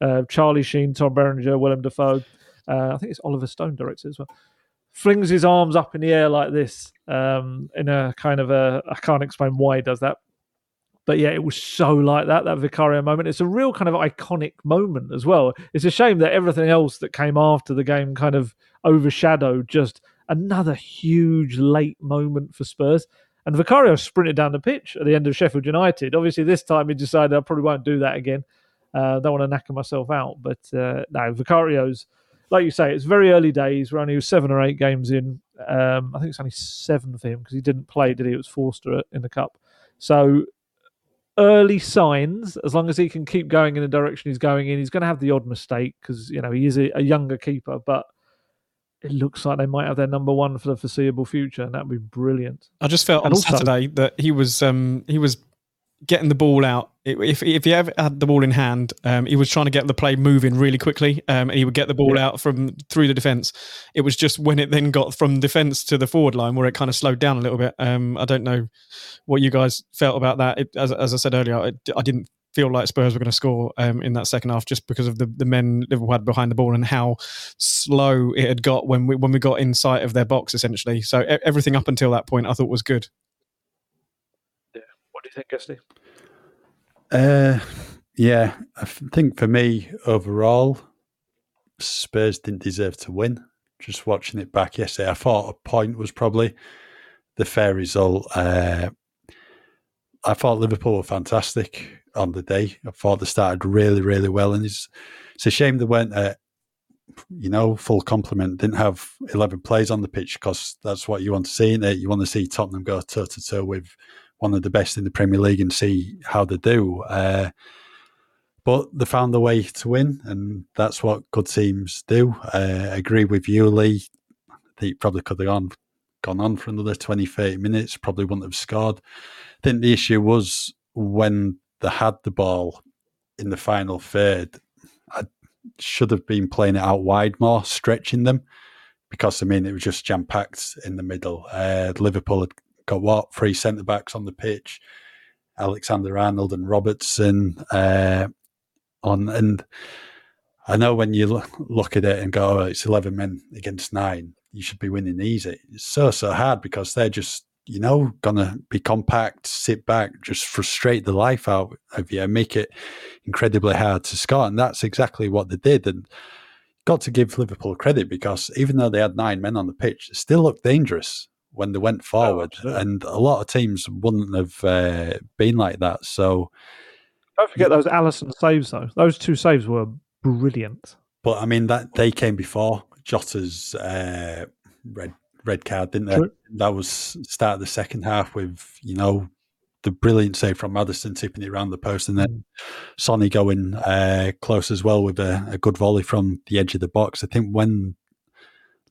Uh, Charlie Sheen, Tom Berenger, Willem Dafoe. Uh, I think it's Oliver Stone directed as well flings his arms up in the air like this um, in a kind of a I can't explain why he does that, but yeah, it was so like that, that Vicario moment. It's a real kind of iconic moment as well. It's a shame that everything else that came after the game kind of overshadowed just another huge late moment for Spurs. And Vicario sprinted down the pitch at the end of Sheffield United. Obviously, this time he decided I probably won't do that again. Uh, don't want to knacker myself out. But uh, no, Vicario's, like you say, it's very early days. We're only seven or eight games in. Um, I think it's only seven for him because he didn't play, did he? It was Forster in the Cup. So early signs, as long as he can keep going in the direction he's going in, he's going to have the odd mistake because you know he is a, a, younger keeper, but it looks like they might have their number one for the foreseeable future, and that'd be brilliant. I just felt and on also, Saturday that he was um, he was getting the ball out. If if he ever had the ball in hand, um, he was trying to get the play moving really quickly, um, and he would get the ball yeah. out from through the defence. It was just when it then got from defence to the forward line where it kind of slowed down a little bit. Um, I don't know what you guys felt about that. It, as, as I said earlier, I, I didn't feel like Spurs were going to score um, in that second half just because of the, the men Liverpool had behind the ball and how slow it had got when we when we got in sight of their box essentially. So everything up until that point I thought was good think, Guesty? Uh, yeah, I think for me overall, Spurs didn't deserve to win. Just watching it back yesterday, I thought a point was probably the fair result. Uh, I thought Liverpool were fantastic on the day. I thought they started really, really well, and it's it's a shame they weren't at you know full complement. Didn't have eleven players on the pitch because that's what you want to see in it. You want to see Tottenham go toe to toe with one of the best in the Premier League and see how they do. Uh, but they found the way to win, and that's what good teams do. Uh, I agree with you, Lee. Think probably could have gone gone on for another 20, 30 minutes, probably wouldn't have scored. I think the issue was when they had the ball in the final third, I should have been playing it out wide more, stretching them, because I mean, it was just jam packed in the middle. Uh, Liverpool had got what three centre backs on the pitch, Alexander Arnold and Robertson uh, on, and I know when you look at it and go, oh, it's eleven men against nine, you should be winning easy. It's so so hard because they're just you know gonna be compact, sit back, just frustrate the life out of you, and make it incredibly hard to score, and that's exactly what they did, and got to give Liverpool credit because even though they had nine men on the pitch, it still looked dangerous when they went oh, forward, oh, and a lot of teams wouldn't have uh, been like that. So don't forget those Alisson saves, though. Those two saves were brilliant. But I mean that they came before Jota's uh, red red card, didn't they? True. That was start of the second half with you know the brilliant save from Maddison tipping it around the post, and then mm. Sonny going uh, close as well with a, a, good volley from the edge of the box. I think when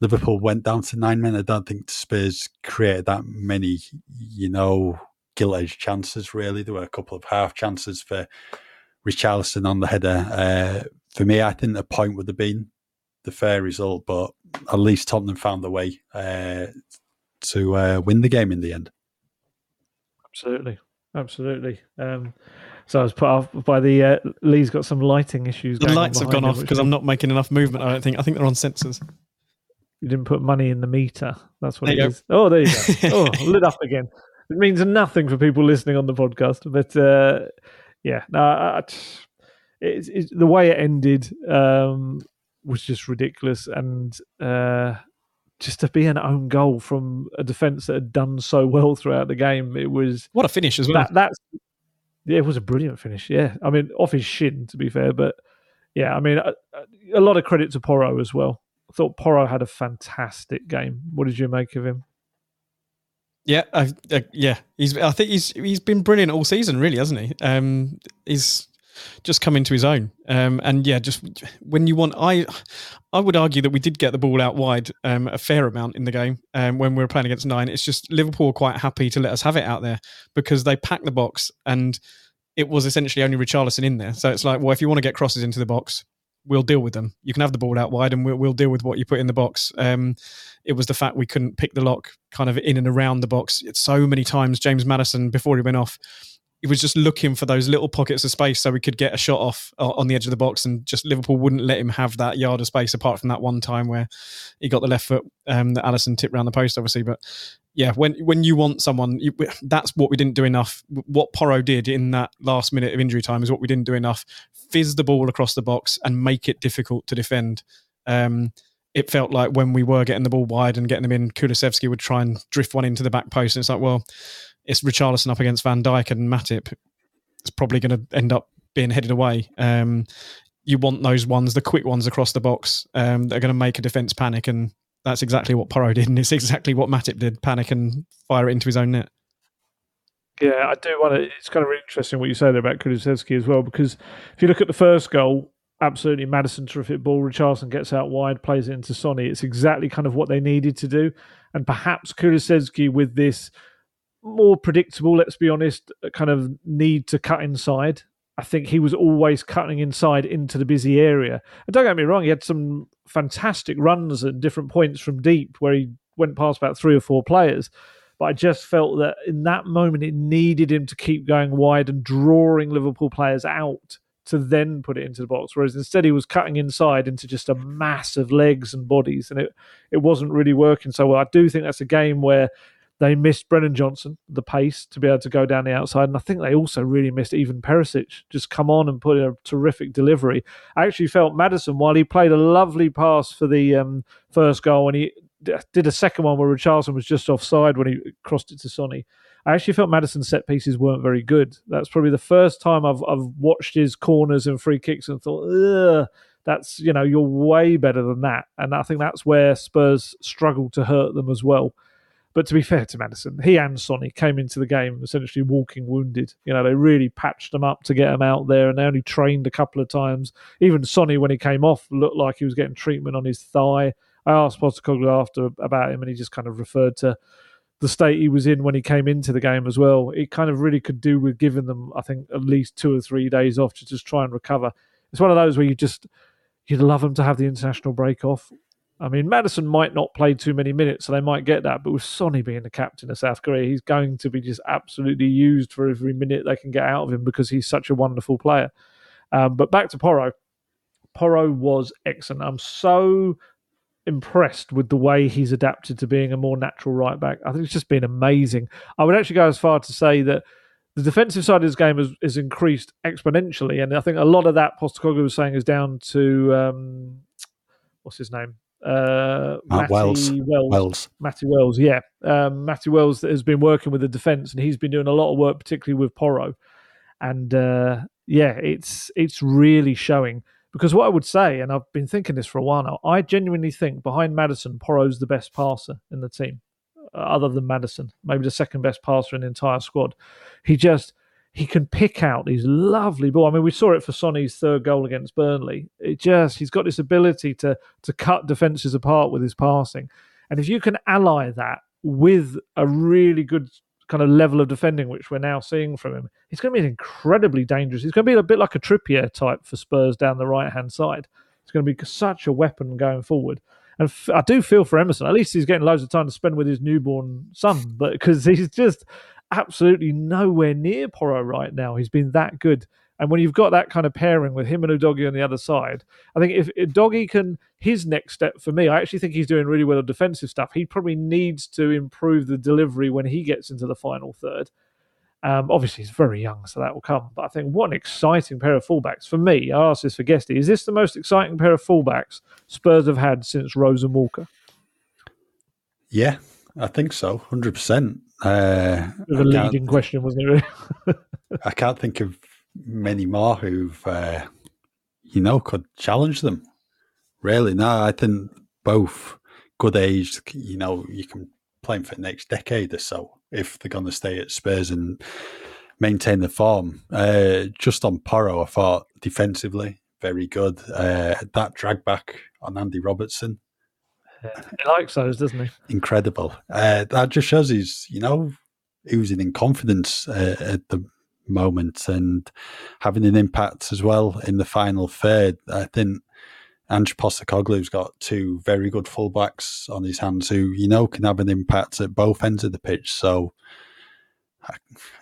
Liverpool went down to nine men. I don't think Spurs created that many, you know, gilt edged chances, really. There were a couple of half chances for Richarlison on the header. Uh, for me, I think a point would have been the fair result, but at least Tottenham found the way uh, to uh, win the game in the end. Absolutely. Absolutely. Um, so I was put off by the uh, Lee's got some lighting issues. The lights have gone off because I'm not making enough movement. I don't think. I think they're on sensors. You didn't put money in the meter. That's what there it is. Go. Oh, there you go. oh, lit up again. It means nothing for people listening on the podcast, but uh, yeah, no, it's, it's, the way it ended. Um, was just ridiculous. And uh, just to be an own goal from a defence that had done so well throughout the game, it was what a finish as well. That, that's yeah, it was a brilliant finish. Yeah, I mean, off his shin to be fair, but yeah, I mean, a, a lot of credit to Porro as well. I thought Porro had a fantastic game. What did you make of him? Yeah, uh, yeah, he's. I think he's he's been brilliant all season, really, hasn't he? Um, he's just come into his own. Um, and yeah, just when you want, I I would argue that we did get the ball out wide um, a fair amount in the game um, when we were playing against nine. It's just Liverpool quite happy to let us have it out there because they packed the box and it was essentially only Richarlison in there. So it's like, well, if you want to get crosses into the box, we'll deal with them. You can have the ball out wide, and we'll, we'll deal with what you put in the box. Um, it was the fact we couldn't pick the lock kind of in and around the box. It's so many times James Maddison before he went off he was just looking for those little pockets of space so we could get a shot off uh, on the edge of the box, and just Liverpool wouldn't let him have that yard of space. Apart from that one time where he got the left foot um, that Alisson tipped around the post, obviously. But yeah, when when you want someone, you, that's what we didn't do enough. What Porro did in that last minute of injury time is what we didn't do enough. Fizz the ball across the box and make it difficult to defend. Um, it felt like when we were getting the ball wide and getting them in, Kulusevski would try and drift one into the back post. And it's like, well, it's Richarlison up against Van Dijk and Matip. It's probably going to end up being headed away. Um, you want those ones, the quick ones across the box um, that are going to make a defence panic, and that's exactly what Porro did, and it's exactly what Matip did: panic and fire it into his own net. Yeah, I do want to. It's kind of interesting what you say there about Kulusevski as well, because if you look at the first goal, absolutely Maddison terrific ball. Richarlison gets out wide, plays it into Sonny. It's exactly kind of what they needed to do, and perhaps Kulusevski with this more predictable, let's be honest, kind of need to cut inside. I think he was always cutting inside into the busy area. And don't get me wrong, he had some fantastic runs at different points from deep where he went past about three or four players. But I just felt that in that moment, it needed him to keep going wide and drawing Liverpool players out to then put it into the box. Whereas instead, he was cutting inside into just a mass of legs and bodies, and it, it wasn't really working so well. I do think that's a game where they missed Brennan Johnson, the pace to be able to go down the outside. And I think they also really missed even Perisic, just come on and put in a terrific delivery. I actually felt Maddison, while he played a lovely pass for the um, first goal and he did a second one where Richarlison was just offside when he crossed it to Sonny. I actually felt Maddison's set pieces weren't very good. That's probably the first time I've, I've watched his corners and free kicks and thought, ugh that's you know you're way better than that and i think that's where spurs struggled to hurt them as well but to be fair to Maddison, he and Sonny came into the game essentially walking wounded. You know, they really patched them up to get them out there, and they only trained a couple of times. Even Sonny, when he came off, looked like he was getting treatment on his thigh. I asked Postecoglou after about him, and he just kind of referred to the state he was in when he came into the game as well. It kind of really could do with giving them, I think, at least two or three days off to just try and recover. It's one of those where you just you'd love them to have the international break off. I mean, Maddison might not play too many minutes, so they might get that. But with Sonny being the captain of South Korea, he's going to be just absolutely used for every minute they can get out of him because he's such a wonderful player. Um, but back to Porro. Porro was excellent. I'm so impressed with the way he's adapted to being a more natural right back. I think it's just been amazing. I would actually go as far to say that the defensive side of his game has, has increased exponentially, and I think a lot of that Postecoglou was saying is down to um, what's his name, uh, Matt Wells. Wells. Wells. Matty Wells, yeah. Um, Matty Wells has been working with the defence and he's been doing a lot of work, particularly with Porro. And uh, yeah, it's it's really showing. Because what I would say, and I've been thinking this for a while now, I genuinely think behind Maddison, Porro's the best passer in the team, uh, other than Maddison, maybe the second best passer in the entire squad. He just he can pick out these lovely balls. I mean, we saw it for Sonny's third goal against Burnley. It just he's got this ability to to cut defenses apart with his passing, and if you can ally that with a really good kind of level of defending, which we're now seeing from him, he's going to be incredibly dangerous. He's going to be a bit like a Trippier type for Spurs down the right hand side. It's going to be such a weapon going forward. And I do feel for Emerson. At least he's getting loads of time to spend with his newborn son, but because he's just absolutely nowhere near Porro right now. He's been that good. And when you've got that kind of pairing with him and Udogie on the other side, I think if Udogie can, his next step for me, I actually think he's doing really well on defensive stuff. He probably needs to improve the delivery when he gets into the final third. Um, obviously, he's very young, so that will come. But I think what an exciting pair of fullbacks. For me, I asked this for Guesty. Is this the most exciting pair of fullbacks Spurs have had since Rose and Walker? Yeah, I think so, 100%. Uh, a leading question, wasn't it? I can't think of many more who've, uh, you know, could challenge them. Really, no, I think both good age, you know, you can play them for the next decade or so if they're going to stay at Spurs and maintain the form. Uh, just on Porro, I thought defensively, very good. Uh, that drag back on Andy Robertson. he likes those, doesn't he? Incredible. Uh, that just shows he's, you know, oozing in confidence uh, at the moment and having an impact as well in the final third. I think Ange Postecoglou's got two very good fullbacks on his hands who, you know, can have an impact at both ends of the pitch. So I,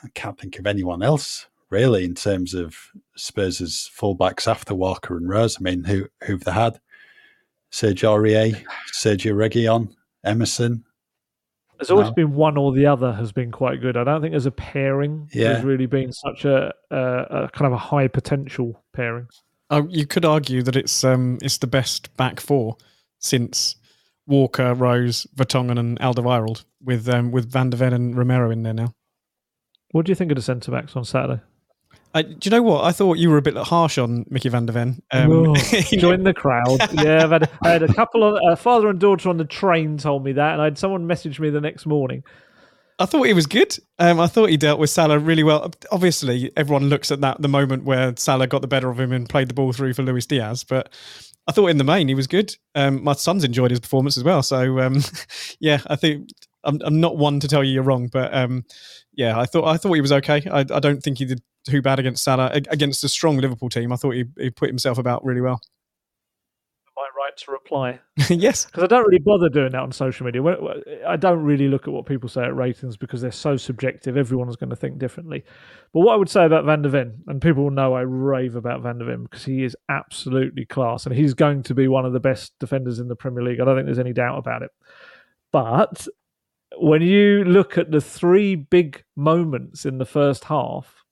I can't think of anyone else really in terms of Spurs' fullbacks after Walker and Rose. I mean, who who've they had? Sergio Aurier, Sergio Reguilon, Emerson. There's always no. been one or the other has been quite good. I don't think there's a pairing yeah. has really been such a, a, a kind of a high potential pairing. Oh, you could argue that it's um, it's the best back four since Walker, Rose, Vertonghen, and Alderweireld, with um, with Van der Ven and Romero in there now. What do you think of the centre backs on Saturday? Uh, do you know what? I thought you were a bit harsh on Mickey Van Der Ven. Um, oh, join the crowd. Yeah, I've had, I had a couple of uh, father and daughter on the train told me that, and I had someone message me the next morning I thought he was good. Um, I thought he dealt with Salah really well. Obviously, everyone looks at that the moment where Salah got the better of him and played the ball through for Luis Diaz. But I thought in the main he was good. Um, my son's enjoyed his performance as well. So um, yeah, I think I'm, I'm, not one to tell you you're wrong, but um, yeah, I thought I thought he was okay. I, I, don't think he did too bad against Salah against a strong Liverpool team. I thought he, he put himself about really well might right to reply. yes, because I don't really bother doing that on social media. I don't really look at what people say at ratings because they're so subjective. Everyone's going to think differently. But what I would say about Van der Ven, and people will know I rave about Van der Ven because he is absolutely class, and he's going to be one of the best defenders in the Premier League. I don't think there's any doubt about it. But when you look at the three big moments in the first half,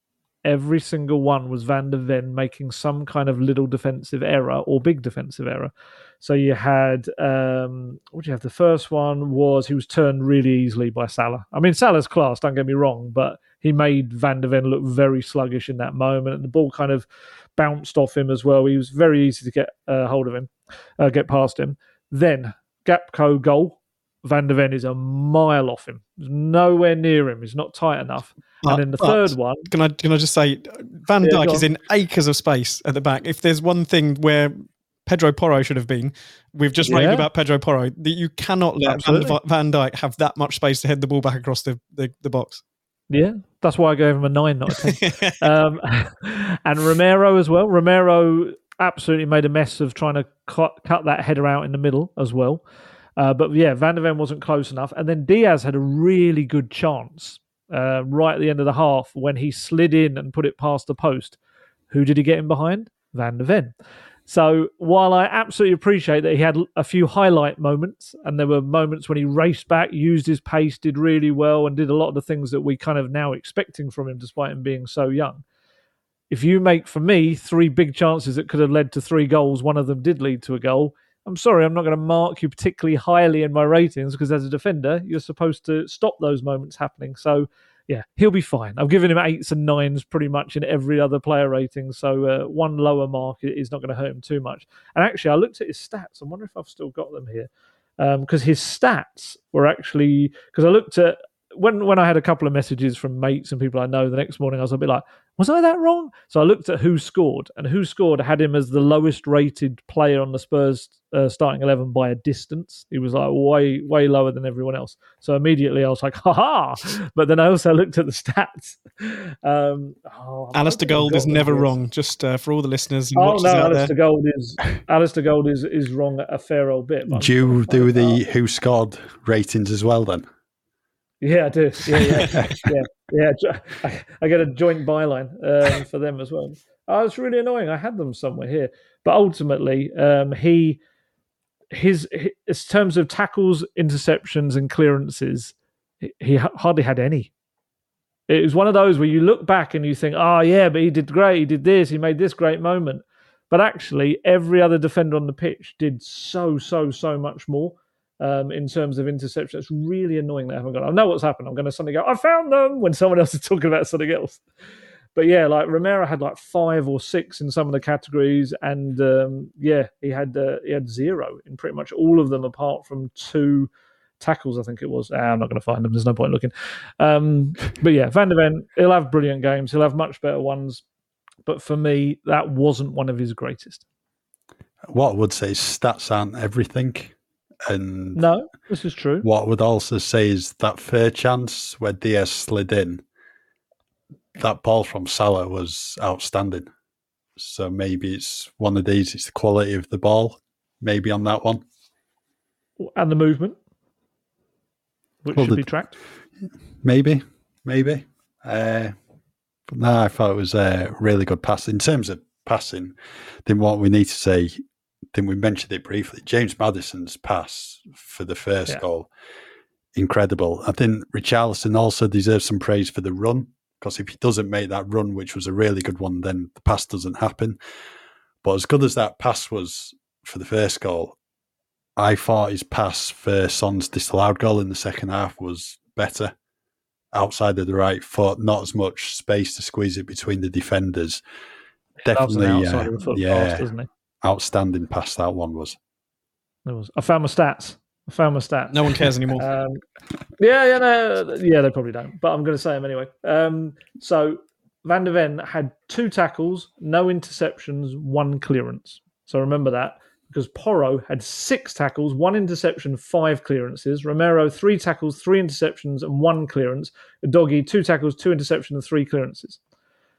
every single one was Van der Ven making some kind of little defensive error or big defensive error. So you had um, what do you have? The first one was he was turned really easily by Salah. I mean, Salah's class, don't get me wrong, but he made Van der Ven look very sluggish in that moment, and the ball kind of bounced off him as well. He was very easy to get uh, hold of him, uh, get past him. Then Gakpo goal. Van der Ven is a mile off him. Nowhere near him. He's not tight enough. But, and then the third one. Can I can I just say, Van yeah, Dijk is in acres of space at the back. If there's one thing where Pedro Porro should have been, we've just yeah. about Pedro Porro. That you cannot let Van, Van Dijk have that much space to head the ball back across the, the, the box. Yeah, that's why I gave him a nine, not a ten. um, and Romero as well. Romero absolutely made a mess of trying to cut, cut that header out in the middle as well. Uh, but yeah, Van der Ven wasn't close enough. And then Diaz had a really good chance uh, right at the end of the half when he slid in and put it past the post. Who did he get in behind? Van der Ven. So while I absolutely appreciate that he had a few highlight moments, and there were moments when he raced back, used his pace, did really well, and did a lot of the things that we kind of now expecting from him, despite him being so young. If you make, for me, three big chances that could have led to three goals, one of them did lead to a goal. I'm sorry, I'm not going to mark you particularly highly in my ratings because as a defender, you're supposed to stop those moments happening. So, yeah, he'll be fine. I've given him eights and nines pretty much in every other player rating. So, uh, one lower mark is not going to hurt him too much. And actually, I looked at his stats. I wonder if I've still got them here because um, his stats were actually because I looked at when when I had a couple of messages from mates and people I know the next morning, I was a bit like, was I that wrong? So I looked at WhoScored, and WhoScored had him as the lowest rated player on the Spurs uh, starting eleven by a distance. He was like way way lower than everyone else. So immediately I was like, ha ha! But then I also looked at the stats. Um, oh, Alasdair Gold is never wrong. Just uh, for all the listeners. Oh no, Alasdair Gold is Alasdair Gold is is wrong a fair old bit. Do you do the WhoScored ratings as well then? Yeah, I do. Yeah, yeah, yeah, yeah. I, I, get a joint byline um, for them as well. Oh, it's really annoying. I had them somewhere here, but ultimately, um, he his, his in terms of tackles, interceptions, and clearances, he, he hardly had any. It was one of those where you look back and you think, oh, yeah, but he did great. He did this. He made this great moment. But actually, every other defender on the pitch did so, so, so much more um, in terms of interception. It's really annoying that I haven't got. I know what's happened. I'm going to suddenly go, I found them when someone else is talking about something else. But yeah, like Romero had like five or six in some of the categories, and um, yeah, he had uh, he had zero in pretty much all of them, apart from two tackles. I think it was. Ah, I'm not going to find them. There's no point looking. Um, but yeah, Van der Ven, he'll have brilliant games. He'll have much better ones. But for me, that wasn't one of his greatest. What I would say is stats aren't everything. And no, this is true. What I would also say is that fair chance where Diaz slid in, that ball from Salah was outstanding. So maybe it's one of these, it's the quality of the ball, maybe on that one. And the movement, which well, should the, be tracked. Maybe, maybe. Uh, but no, I thought it was a really good pass. In terms of passing, then what we need to say think we mentioned it briefly. James Maddison's pass for the first yeah. goal, incredible. I think Richarlison also deserves some praise for the run because if he doesn't make that run, which was a really good one, then the pass doesn't happen. But as good as that pass was for the first goal, I thought his pass for Son's disallowed goal in the second half was better. Outside of the right foot, not as much space to squeeze it between the defenders. Definitely, uh, yeah. Pass, outstanding pass that one was. It was. I found my stats. I found my stats. No one cares anymore. um, yeah, yeah, no, yeah, they probably don't. But I'm going to say them anyway. Um, so Van der Ven had two tackles, no interceptions, one clearance. So remember that because Porro had six tackles, one interception, five clearances. Romero, three tackles, three interceptions, and one clearance. Udogie, two tackles, two interceptions, and three clearances.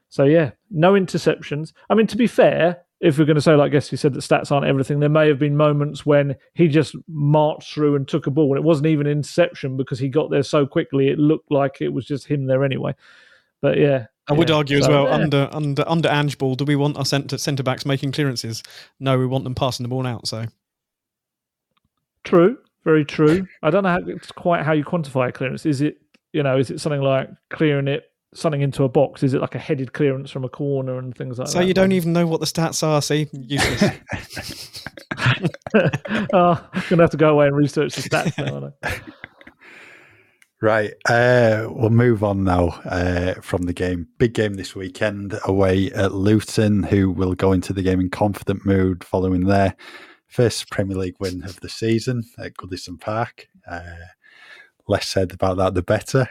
So yeah, no interceptions. I mean, to be fair, if we're going to say, like I guess you said that stats aren't everything, there may have been moments when he just marched through and took a ball, and it wasn't even interception because he got there so quickly. It looked like it was just him there anyway. But yeah, I would argue so, as well yeah. under under under Ange ball. Do we want our centre centre backs making clearances? No, we want them passing the ball out. So true, very true. I don't know how, it's quite how you quantify a clearance. Is it you know is it something like clearing it something into a box? Is it like a headed clearance from a corner and things like so that? So you don't even know what the stats are. See, useless. oh, I'm gonna have to go away and research the stats now. Right, uh, we'll move on now uh, from the game. Big game this weekend away at Luton, who will go into the game in confident mood following their first Premier League win of the season at Goodison Park. Uh, less said about that, the better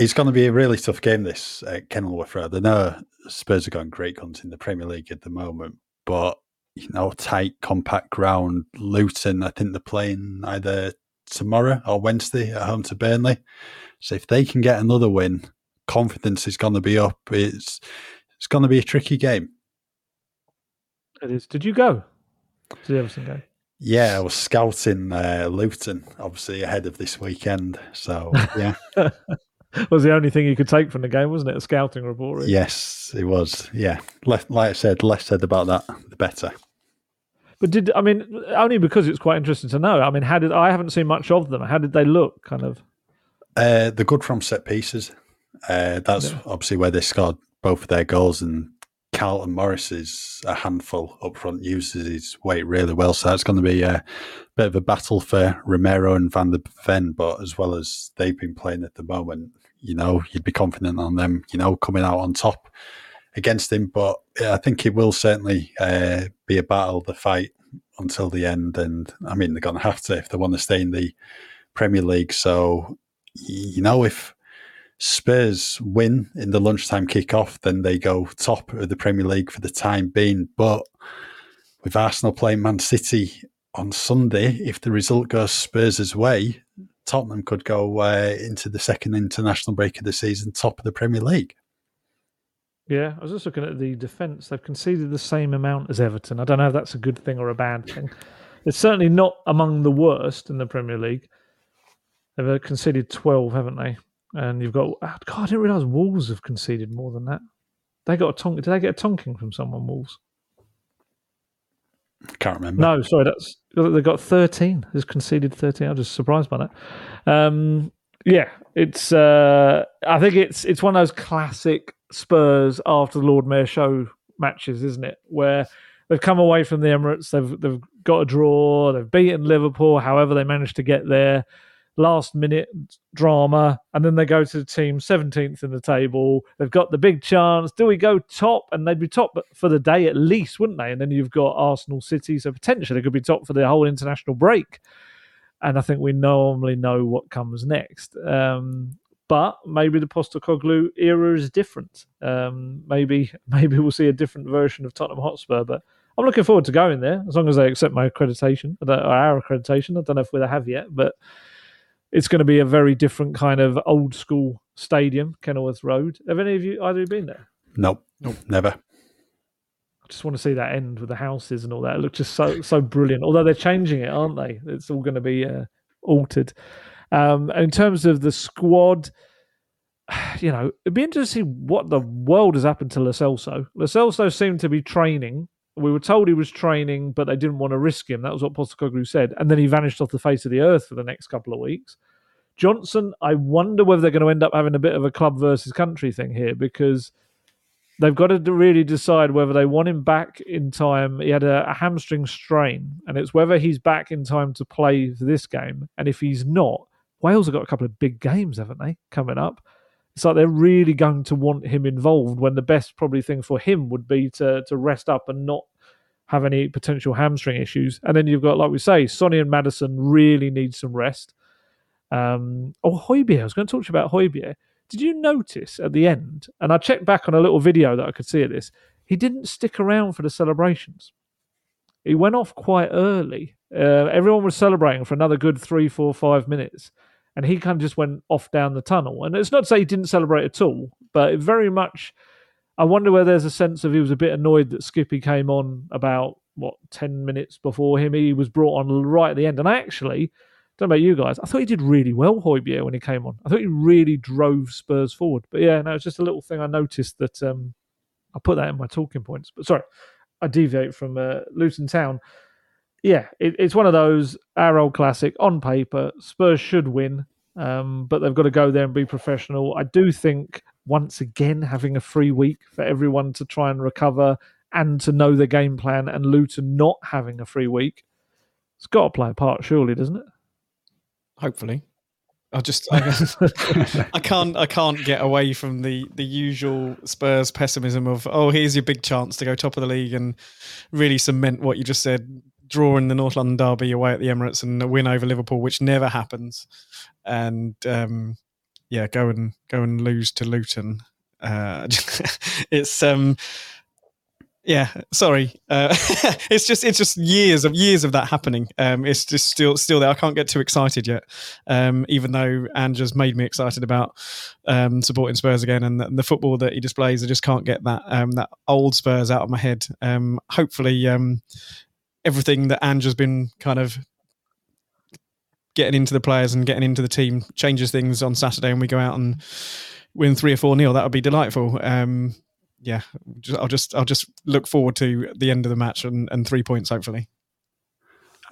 it's going to be a really tough game this at Kenilworth Road. I know Spurs are going great guns in the Premier League at the moment, but you know, tight, compact ground. Luton, I think they're playing either tomorrow or Wednesday at home to Burnley. So if they can get another win, confidence is going to be up. It's it's going to be a tricky game. It is. Did you go to the Everton game? Yeah, I was scouting uh, Luton, obviously ahead of this weekend. So yeah. was the only thing you could take from the game, wasn't it? A scouting report. Really? Yes, it was. Yeah, like I said, less said about that, the better. But did I mean only because it's quite interesting to know? I mean, how did I haven't seen much of them? How did they look? Kind of. Uh, they're good from set pieces. Uh, that's yeah. obviously where they scored both of their goals, and Carlton Morris is a handful up front, uses his weight really well. So it's going to be a bit of a battle for Romero and Van der Ven, but as well as they've been playing at the moment, you know, you'd be confident on them, you know, coming out on top against him. But I think it will certainly uh, be a battle, the fight until the end. And I mean, they're going to have to if they want to stay in the Premier League. So, you know, if Spurs win in the lunchtime kickoff, then they go top of the Premier League for the time being. But with Arsenal playing Man City on Sunday, if the result goes Spurs' way, Tottenham could go uh, into the second international break of the season, top of the Premier League. Yeah, I was just looking at the defence. They've conceded the same amount as Everton. I don't know if that's a good thing or a bad thing. It's certainly not among the worst in the Premier League. They've uh, conceded 12, haven't they? And you've got, ah, God, I didn't realise Wolves have conceded more than that. They got a tonk. Did they get a tonking from someone, Wolves? Can't remember. No, sorry, that's they got thirteen. Has conceded thirteen. I'm just surprised by that. Um, Yeah, it's. Uh, I think it's it's one of those classic Spurs after the Lord Mayor show matches, isn't it? Where they've come away from the Emirates, they've they've got a draw, they've beaten Liverpool, however they managed to get there. Last minute drama, and then they go to the team 17th in the table. They've got the big chance. Do we go top? And they'd be top for the day at least, wouldn't they? And then you've got Arsenal City, so potentially they could be top for the whole international break. And I think we normally know what comes next. Um, but maybe the Postecoglou era is different. Um, maybe maybe we'll see a different version of Tottenham Hotspur. But I'm looking forward to going there as long as they accept my accreditation, or our accreditation. I don't know if we have yet, but it's going to be a very different kind of old school stadium, Kenilworth Road. Have any of you either been there? Nope, nope, never. I just want to see that end with the houses and all that. It looks just so so brilliant. Although they're changing it, aren't they? It's all going to be uh, altered. Um, in terms of the squad, you know, it'd be interesting to see what the world has happened to Lo Celso. Lo Celso seemed to be training. We were told he was training, but they didn't want to risk him. That was what Postecoglou said. And then he vanished off the face of the earth for the next couple of weeks. Johnson, I wonder whether they're going to end up having a bit of a club versus country thing here because they've got to really decide whether they want him back in time. He had a, a, hamstring strain, and it's whether he's back in time to play this game. And if he's not, Wales have got a couple of big games, haven't they, coming up? It's like they're really going to want him involved when the best probably thing for him would be to to rest up and not have any potential hamstring issues. And then you've got, like we say, Sonny and Maddison really need some rest. Um, oh, Højbjerg. I was going to talk to you about Højbjerg. Did you notice at the end? And I checked back on a little video that I could see of this. He didn't stick around for the celebrations. He went off quite early. Uh, everyone was celebrating for another good three, four, five minutes, and he kind of just went off down the tunnel. And it's not to say he didn't celebrate at all, but very much. I wonder where there's a sense of he was a bit annoyed that Skippy came on about what ten minutes before him. He was brought on right at the end, and I actually don't know about you guys. I thought he did really well, Højbjerg, when he came on. I thought he really drove Spurs forward. But yeah, no, it's just a little thing I noticed that um, I put that in my talking points. But sorry, I deviate from uh, Luton Town. Yeah, it, it's one of those our old classic on paper. Spurs should win, um, but they've got to go there and be professional. I do think once again having a free week for everyone to try and recover and to know the game plan, and Luton not having a free week, it's got to play a part, surely, doesn't it? hopefully. I just I, I, can't I can't get away from the the usual Spurs pessimism of oh here's your big chance to go top of the league and really cement what you just said drawing the North London derby away at the Emirates and a win over Liverpool which never happens and um, yeah go and go and lose to Luton. Uh, it's um yeah sorry. Uh, it's just it's just years of years of that happening. Um, it's just still still there. I can't get too excited yet. Um, even though Ange's made me excited about um, supporting spurs again and the, the, football that he displays i just can't get that um, that old spurs out of my head. Um, hopefully um, everything that Ange's been kind of getting into the players and getting into the team changes things on saturday and we go out and win three or four nil that would be delightful um, yeah, I'll just I'll just look forward to the end of the match and, and three points hopefully.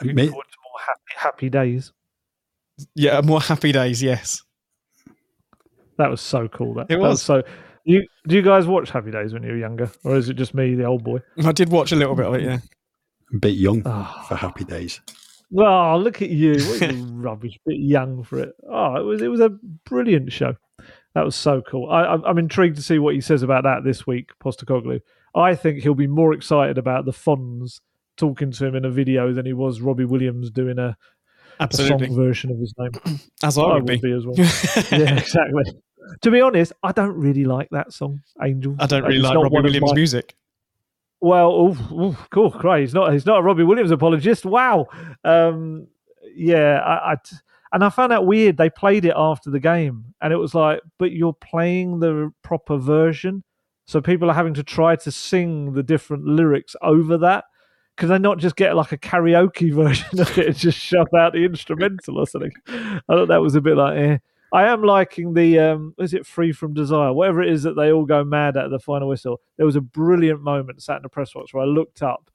Looking forward to more happy happy days. Yeah, more happy days. Yes, that was so cool. That it was, was so. You do you guys watch Happy Days when you were younger, or is it just me, the old boy? I did watch a little bit of it. Yeah, a bit young oh. for Happy Days. Oh, look at you! What rubbish, bit young for it. Oh, it was it was a brilliant show. That was so cool. I, am intrigued to see what he says about that this week, Postecoglou. I think he'll be more excited about the Fonz talking to him in a video than he was Robbie Williams doing a, a song version of his name. As I, I would be. be. as well. yeah, exactly. To be honest, I don't really like that song, Angel. I don't really like Robbie Williams' my... music. Well, cool, great. He's not. He's not a Robbie Williams apologist. Wow. Um, yeah, I, and I found that weird. They played it after the game, and it was like, but you're playing the proper version, so people are having to try to sing the different lyrics over that. Could they not just get like a karaoke version of it and just shove out the instrumental or something? I thought that was a bit like, eh. I am liking the um, is it Freed from Desire, whatever it is that they all go mad at the final whistle. There was a brilliant moment sat in the press box where I looked up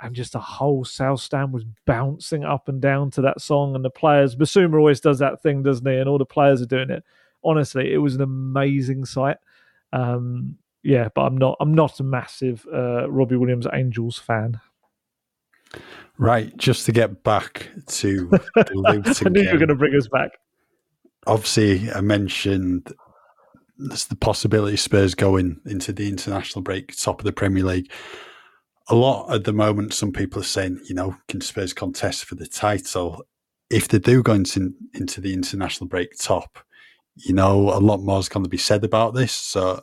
and just the whole South Stand was bouncing up and down to that song, and the players. Bissouma always does that thing, doesn't he? And all the players are doing it. Honestly, it was an amazing sight. Um, yeah, but I'm not. I'm not a massive uh, Robbie Williams Angels fan. Right, just to get back to the Luton I knew game. you were going to bring us back. Obviously, I mentioned there's the possibility Spurs going into the international break, top of the Premier League. A lot at the moment, some people are saying, you know, can Spurs contest for the title? If they do go into, into the international break top, you know, a lot more is going to be said about this. So,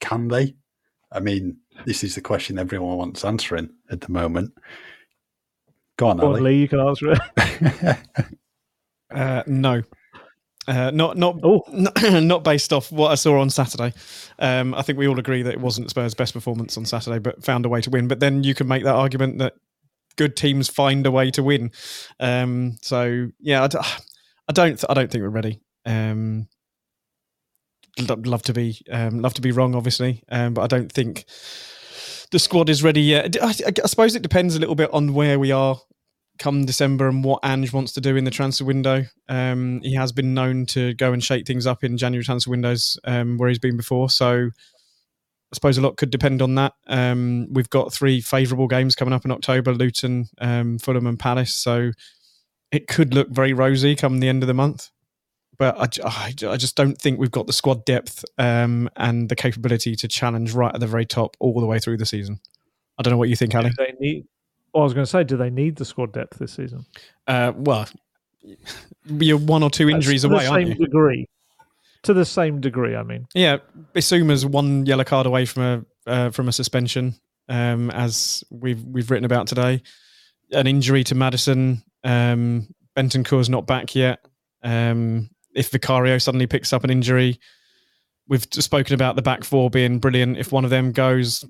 can they? I mean, this is the question everyone wants answering at the moment. Go on, Go on, Ali. Lee, you can answer it. Uh, no. Uh, not not, not not based off what I saw on Saturday. Um, I think we all agree that it wasn't Spurs' best performance on Saturday, but found a way to win. But then you can make that argument that good teams find a way to win. Um, so yeah, I, d- I don't I don't think we're ready. Um, lo- love to be um, love to be wrong, obviously, um, but I don't think the squad is ready yet. I- I suppose it depends a little bit on where we are come December and what Ange wants to do in the transfer window. Um, he has been known to go and shake things up in January transfer windows um, where he's been before. So I suppose a lot could depend on that. Um, we've got three favourable games coming up in October: Luton, um, Fulham, and Palace. So it could look very rosy come the end of the month. But I, I just don't think we've got the squad depth um, and the capability to challenge right at the very top all the way through the season. I don't know what you think, Ali. they need? I was going to say, do they need the squad depth this season? Uh, well, you're one or two injuries away, the same degree. To the same degree, I mean. Yeah, Bissouma's one yellow card away from a uh, from a suspension, um, as we've we've written about today. An injury to Maddison. Um, Bentancur's not back yet. Um, if Vicario suddenly picks up an injury, we've spoken about the back four being brilliant. If one of them goes,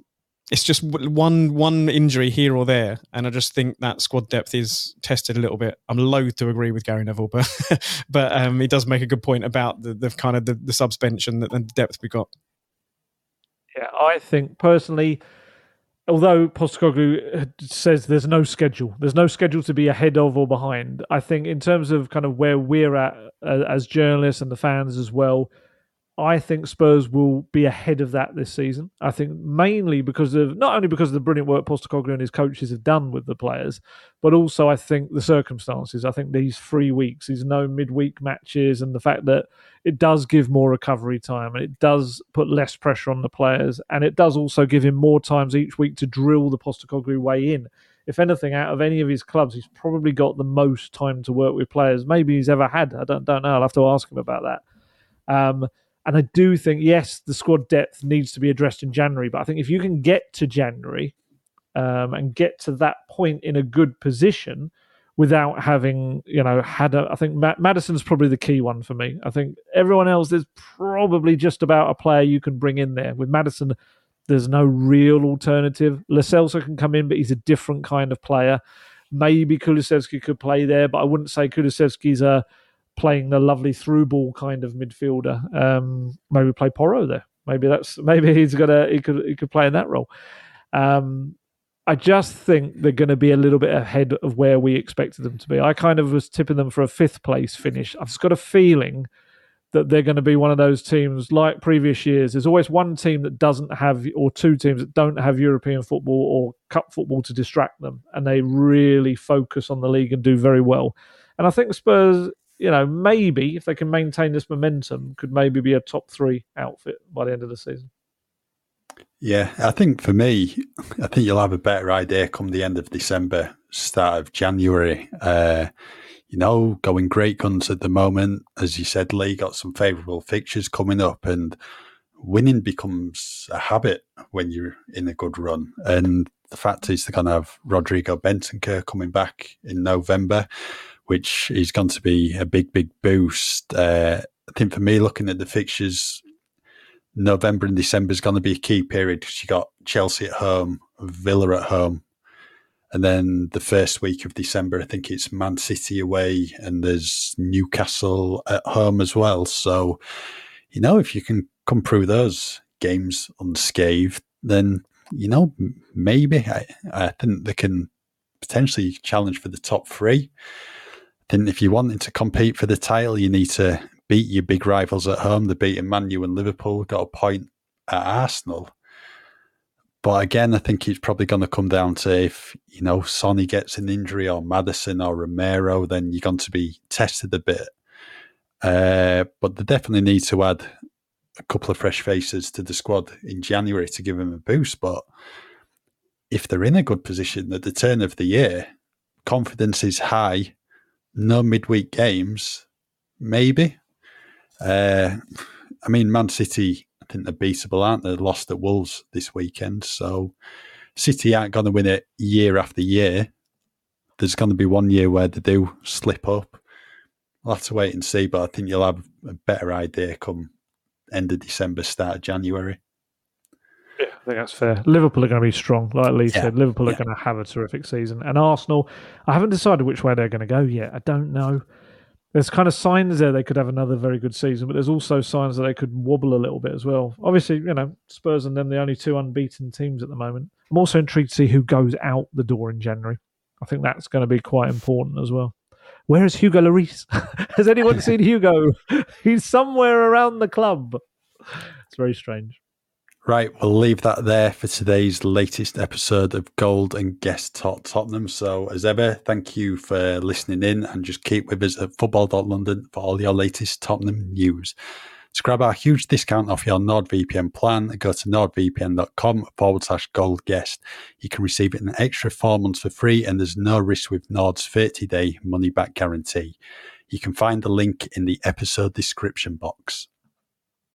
it's just one one injury here or there, and I just think that squad depth is tested a little bit. I'm loath to agree with Gary Neville, but but um, he does make a good point about the, the kind of the, the subs bench and the, depth we got. Yeah, I think personally, although Postecoglou says there's no schedule, there's no schedule to be ahead of or behind. I think in terms of kind of where we're at uh, as journalists and the fans as well, I think Spurs will be ahead of that this season. I think mainly because of not only because of the brilliant work Postecoglou and his coaches have done with the players, but also I think the circumstances. I think these three weeks, these no midweek matches, and the fact that it does give more recovery time and it does put less pressure on the players, and it does also give him more times each week to drill the Postecoglou way in. If anything, out of any of his clubs, he's probably got the most time to work with players. Maybe he's ever had. I don't don't know. I'll have to ask him about that. Um, and I do think, yes, the squad depth needs to be addressed in January. But I think if you can get to January um, and get to that point in a good position without having, you know, had a, I think Ma- Maddison's probably the key one for me. I think everyone else, there's probably just about a player you can bring in there. With Madison, there's no real alternative. Lo Celso can come in, but he's a different kind of player. Maybe Kulusevski could play there, but I wouldn't say Kulusevski's a playing the lovely through ball kind of midfielder. Um, maybe play Porro there. Maybe that's maybe he's gonna he could he could play in that role. Um, I just think they're going to be a little bit ahead of where we expected them to be. I kind of was tipping them for a fifth place finish. I've just got a feeling that they're going to be one of those teams like previous years. There's always one team that doesn't have, or two teams that don't have European football or cup football to distract them, and they really focus on the league and do very well. And I think Spurs, you know, maybe if they can maintain this momentum, could maybe be a top three outfit by the end of the season. Yeah, I think for me, I think you'll have a better idea come the end of December, start of January. Uh, you know, going great guns at the moment. As you said, Lee got some favourable fixtures coming up, and winning becomes a habit when you're in a good run. And the fact is, they're going to have Rodrigo Bentancur coming back in November, which is going to be a big, big boost. Uh, I think for me, looking at the fixtures, November and December is going to be a key period because you got Chelsea at home, Villa at home, and then the first week of December, I think it's Man City away, and there's Newcastle at home as well. So, you know, if you can come through those games unscathed, then you know, maybe I, I think they can potentially challenge for the top three. Think if you wanted to compete for the title, you need to beat your big rivals at home. They beat Man U and Liverpool, got a point at Arsenal. But again, I think it's probably going to come down to if, you know, Sonny gets an injury or Maddison or Romero, then you're going to be tested a bit. Uh, but they definitely need to add a couple of fresh faces to the squad in January to give them a boost. But if they're in a good position at the turn of the year, confidence is high, no midweek games, maybe. Uh, I mean, Man City, I think they're beatable, aren't they? lost at Wolves this weekend. So City aren't going to win it year after year. There's going to be one year where they do slip up. We'll have to wait and see, but I think you'll have a better idea come end of December, start of January. I think that's fair. Liverpool are going to be strong, like Lee yeah, said. Liverpool yeah. are going to have a terrific season, and Arsenal. I haven't decided which way they're going to go yet. I don't know. There's kind of signs there they could have another very good season, but there's also signs that they could wobble a little bit as well. Obviously, you know, Spurs and them the only two unbeaten teams at the moment. I'm also intrigued to see who goes out the door in January. I think that's going to be quite important as well. Where is Hugo Lloris? Has anyone seen Hugo? He's somewhere around the club. It's very strange. Right, we'll leave that there for today's latest episode of Gold and Guest Talk Tottenham. So, as ever, thank you for listening in and just keep with us at football.london for all your latest Tottenham news. To grab our huge discount off your NordVPN plan, go to nordvpn.com forward slash gold guest. You can receive it an extra four months for free, and there's no risk with Nord's 30 day money back guarantee. You can find the link in the episode description box.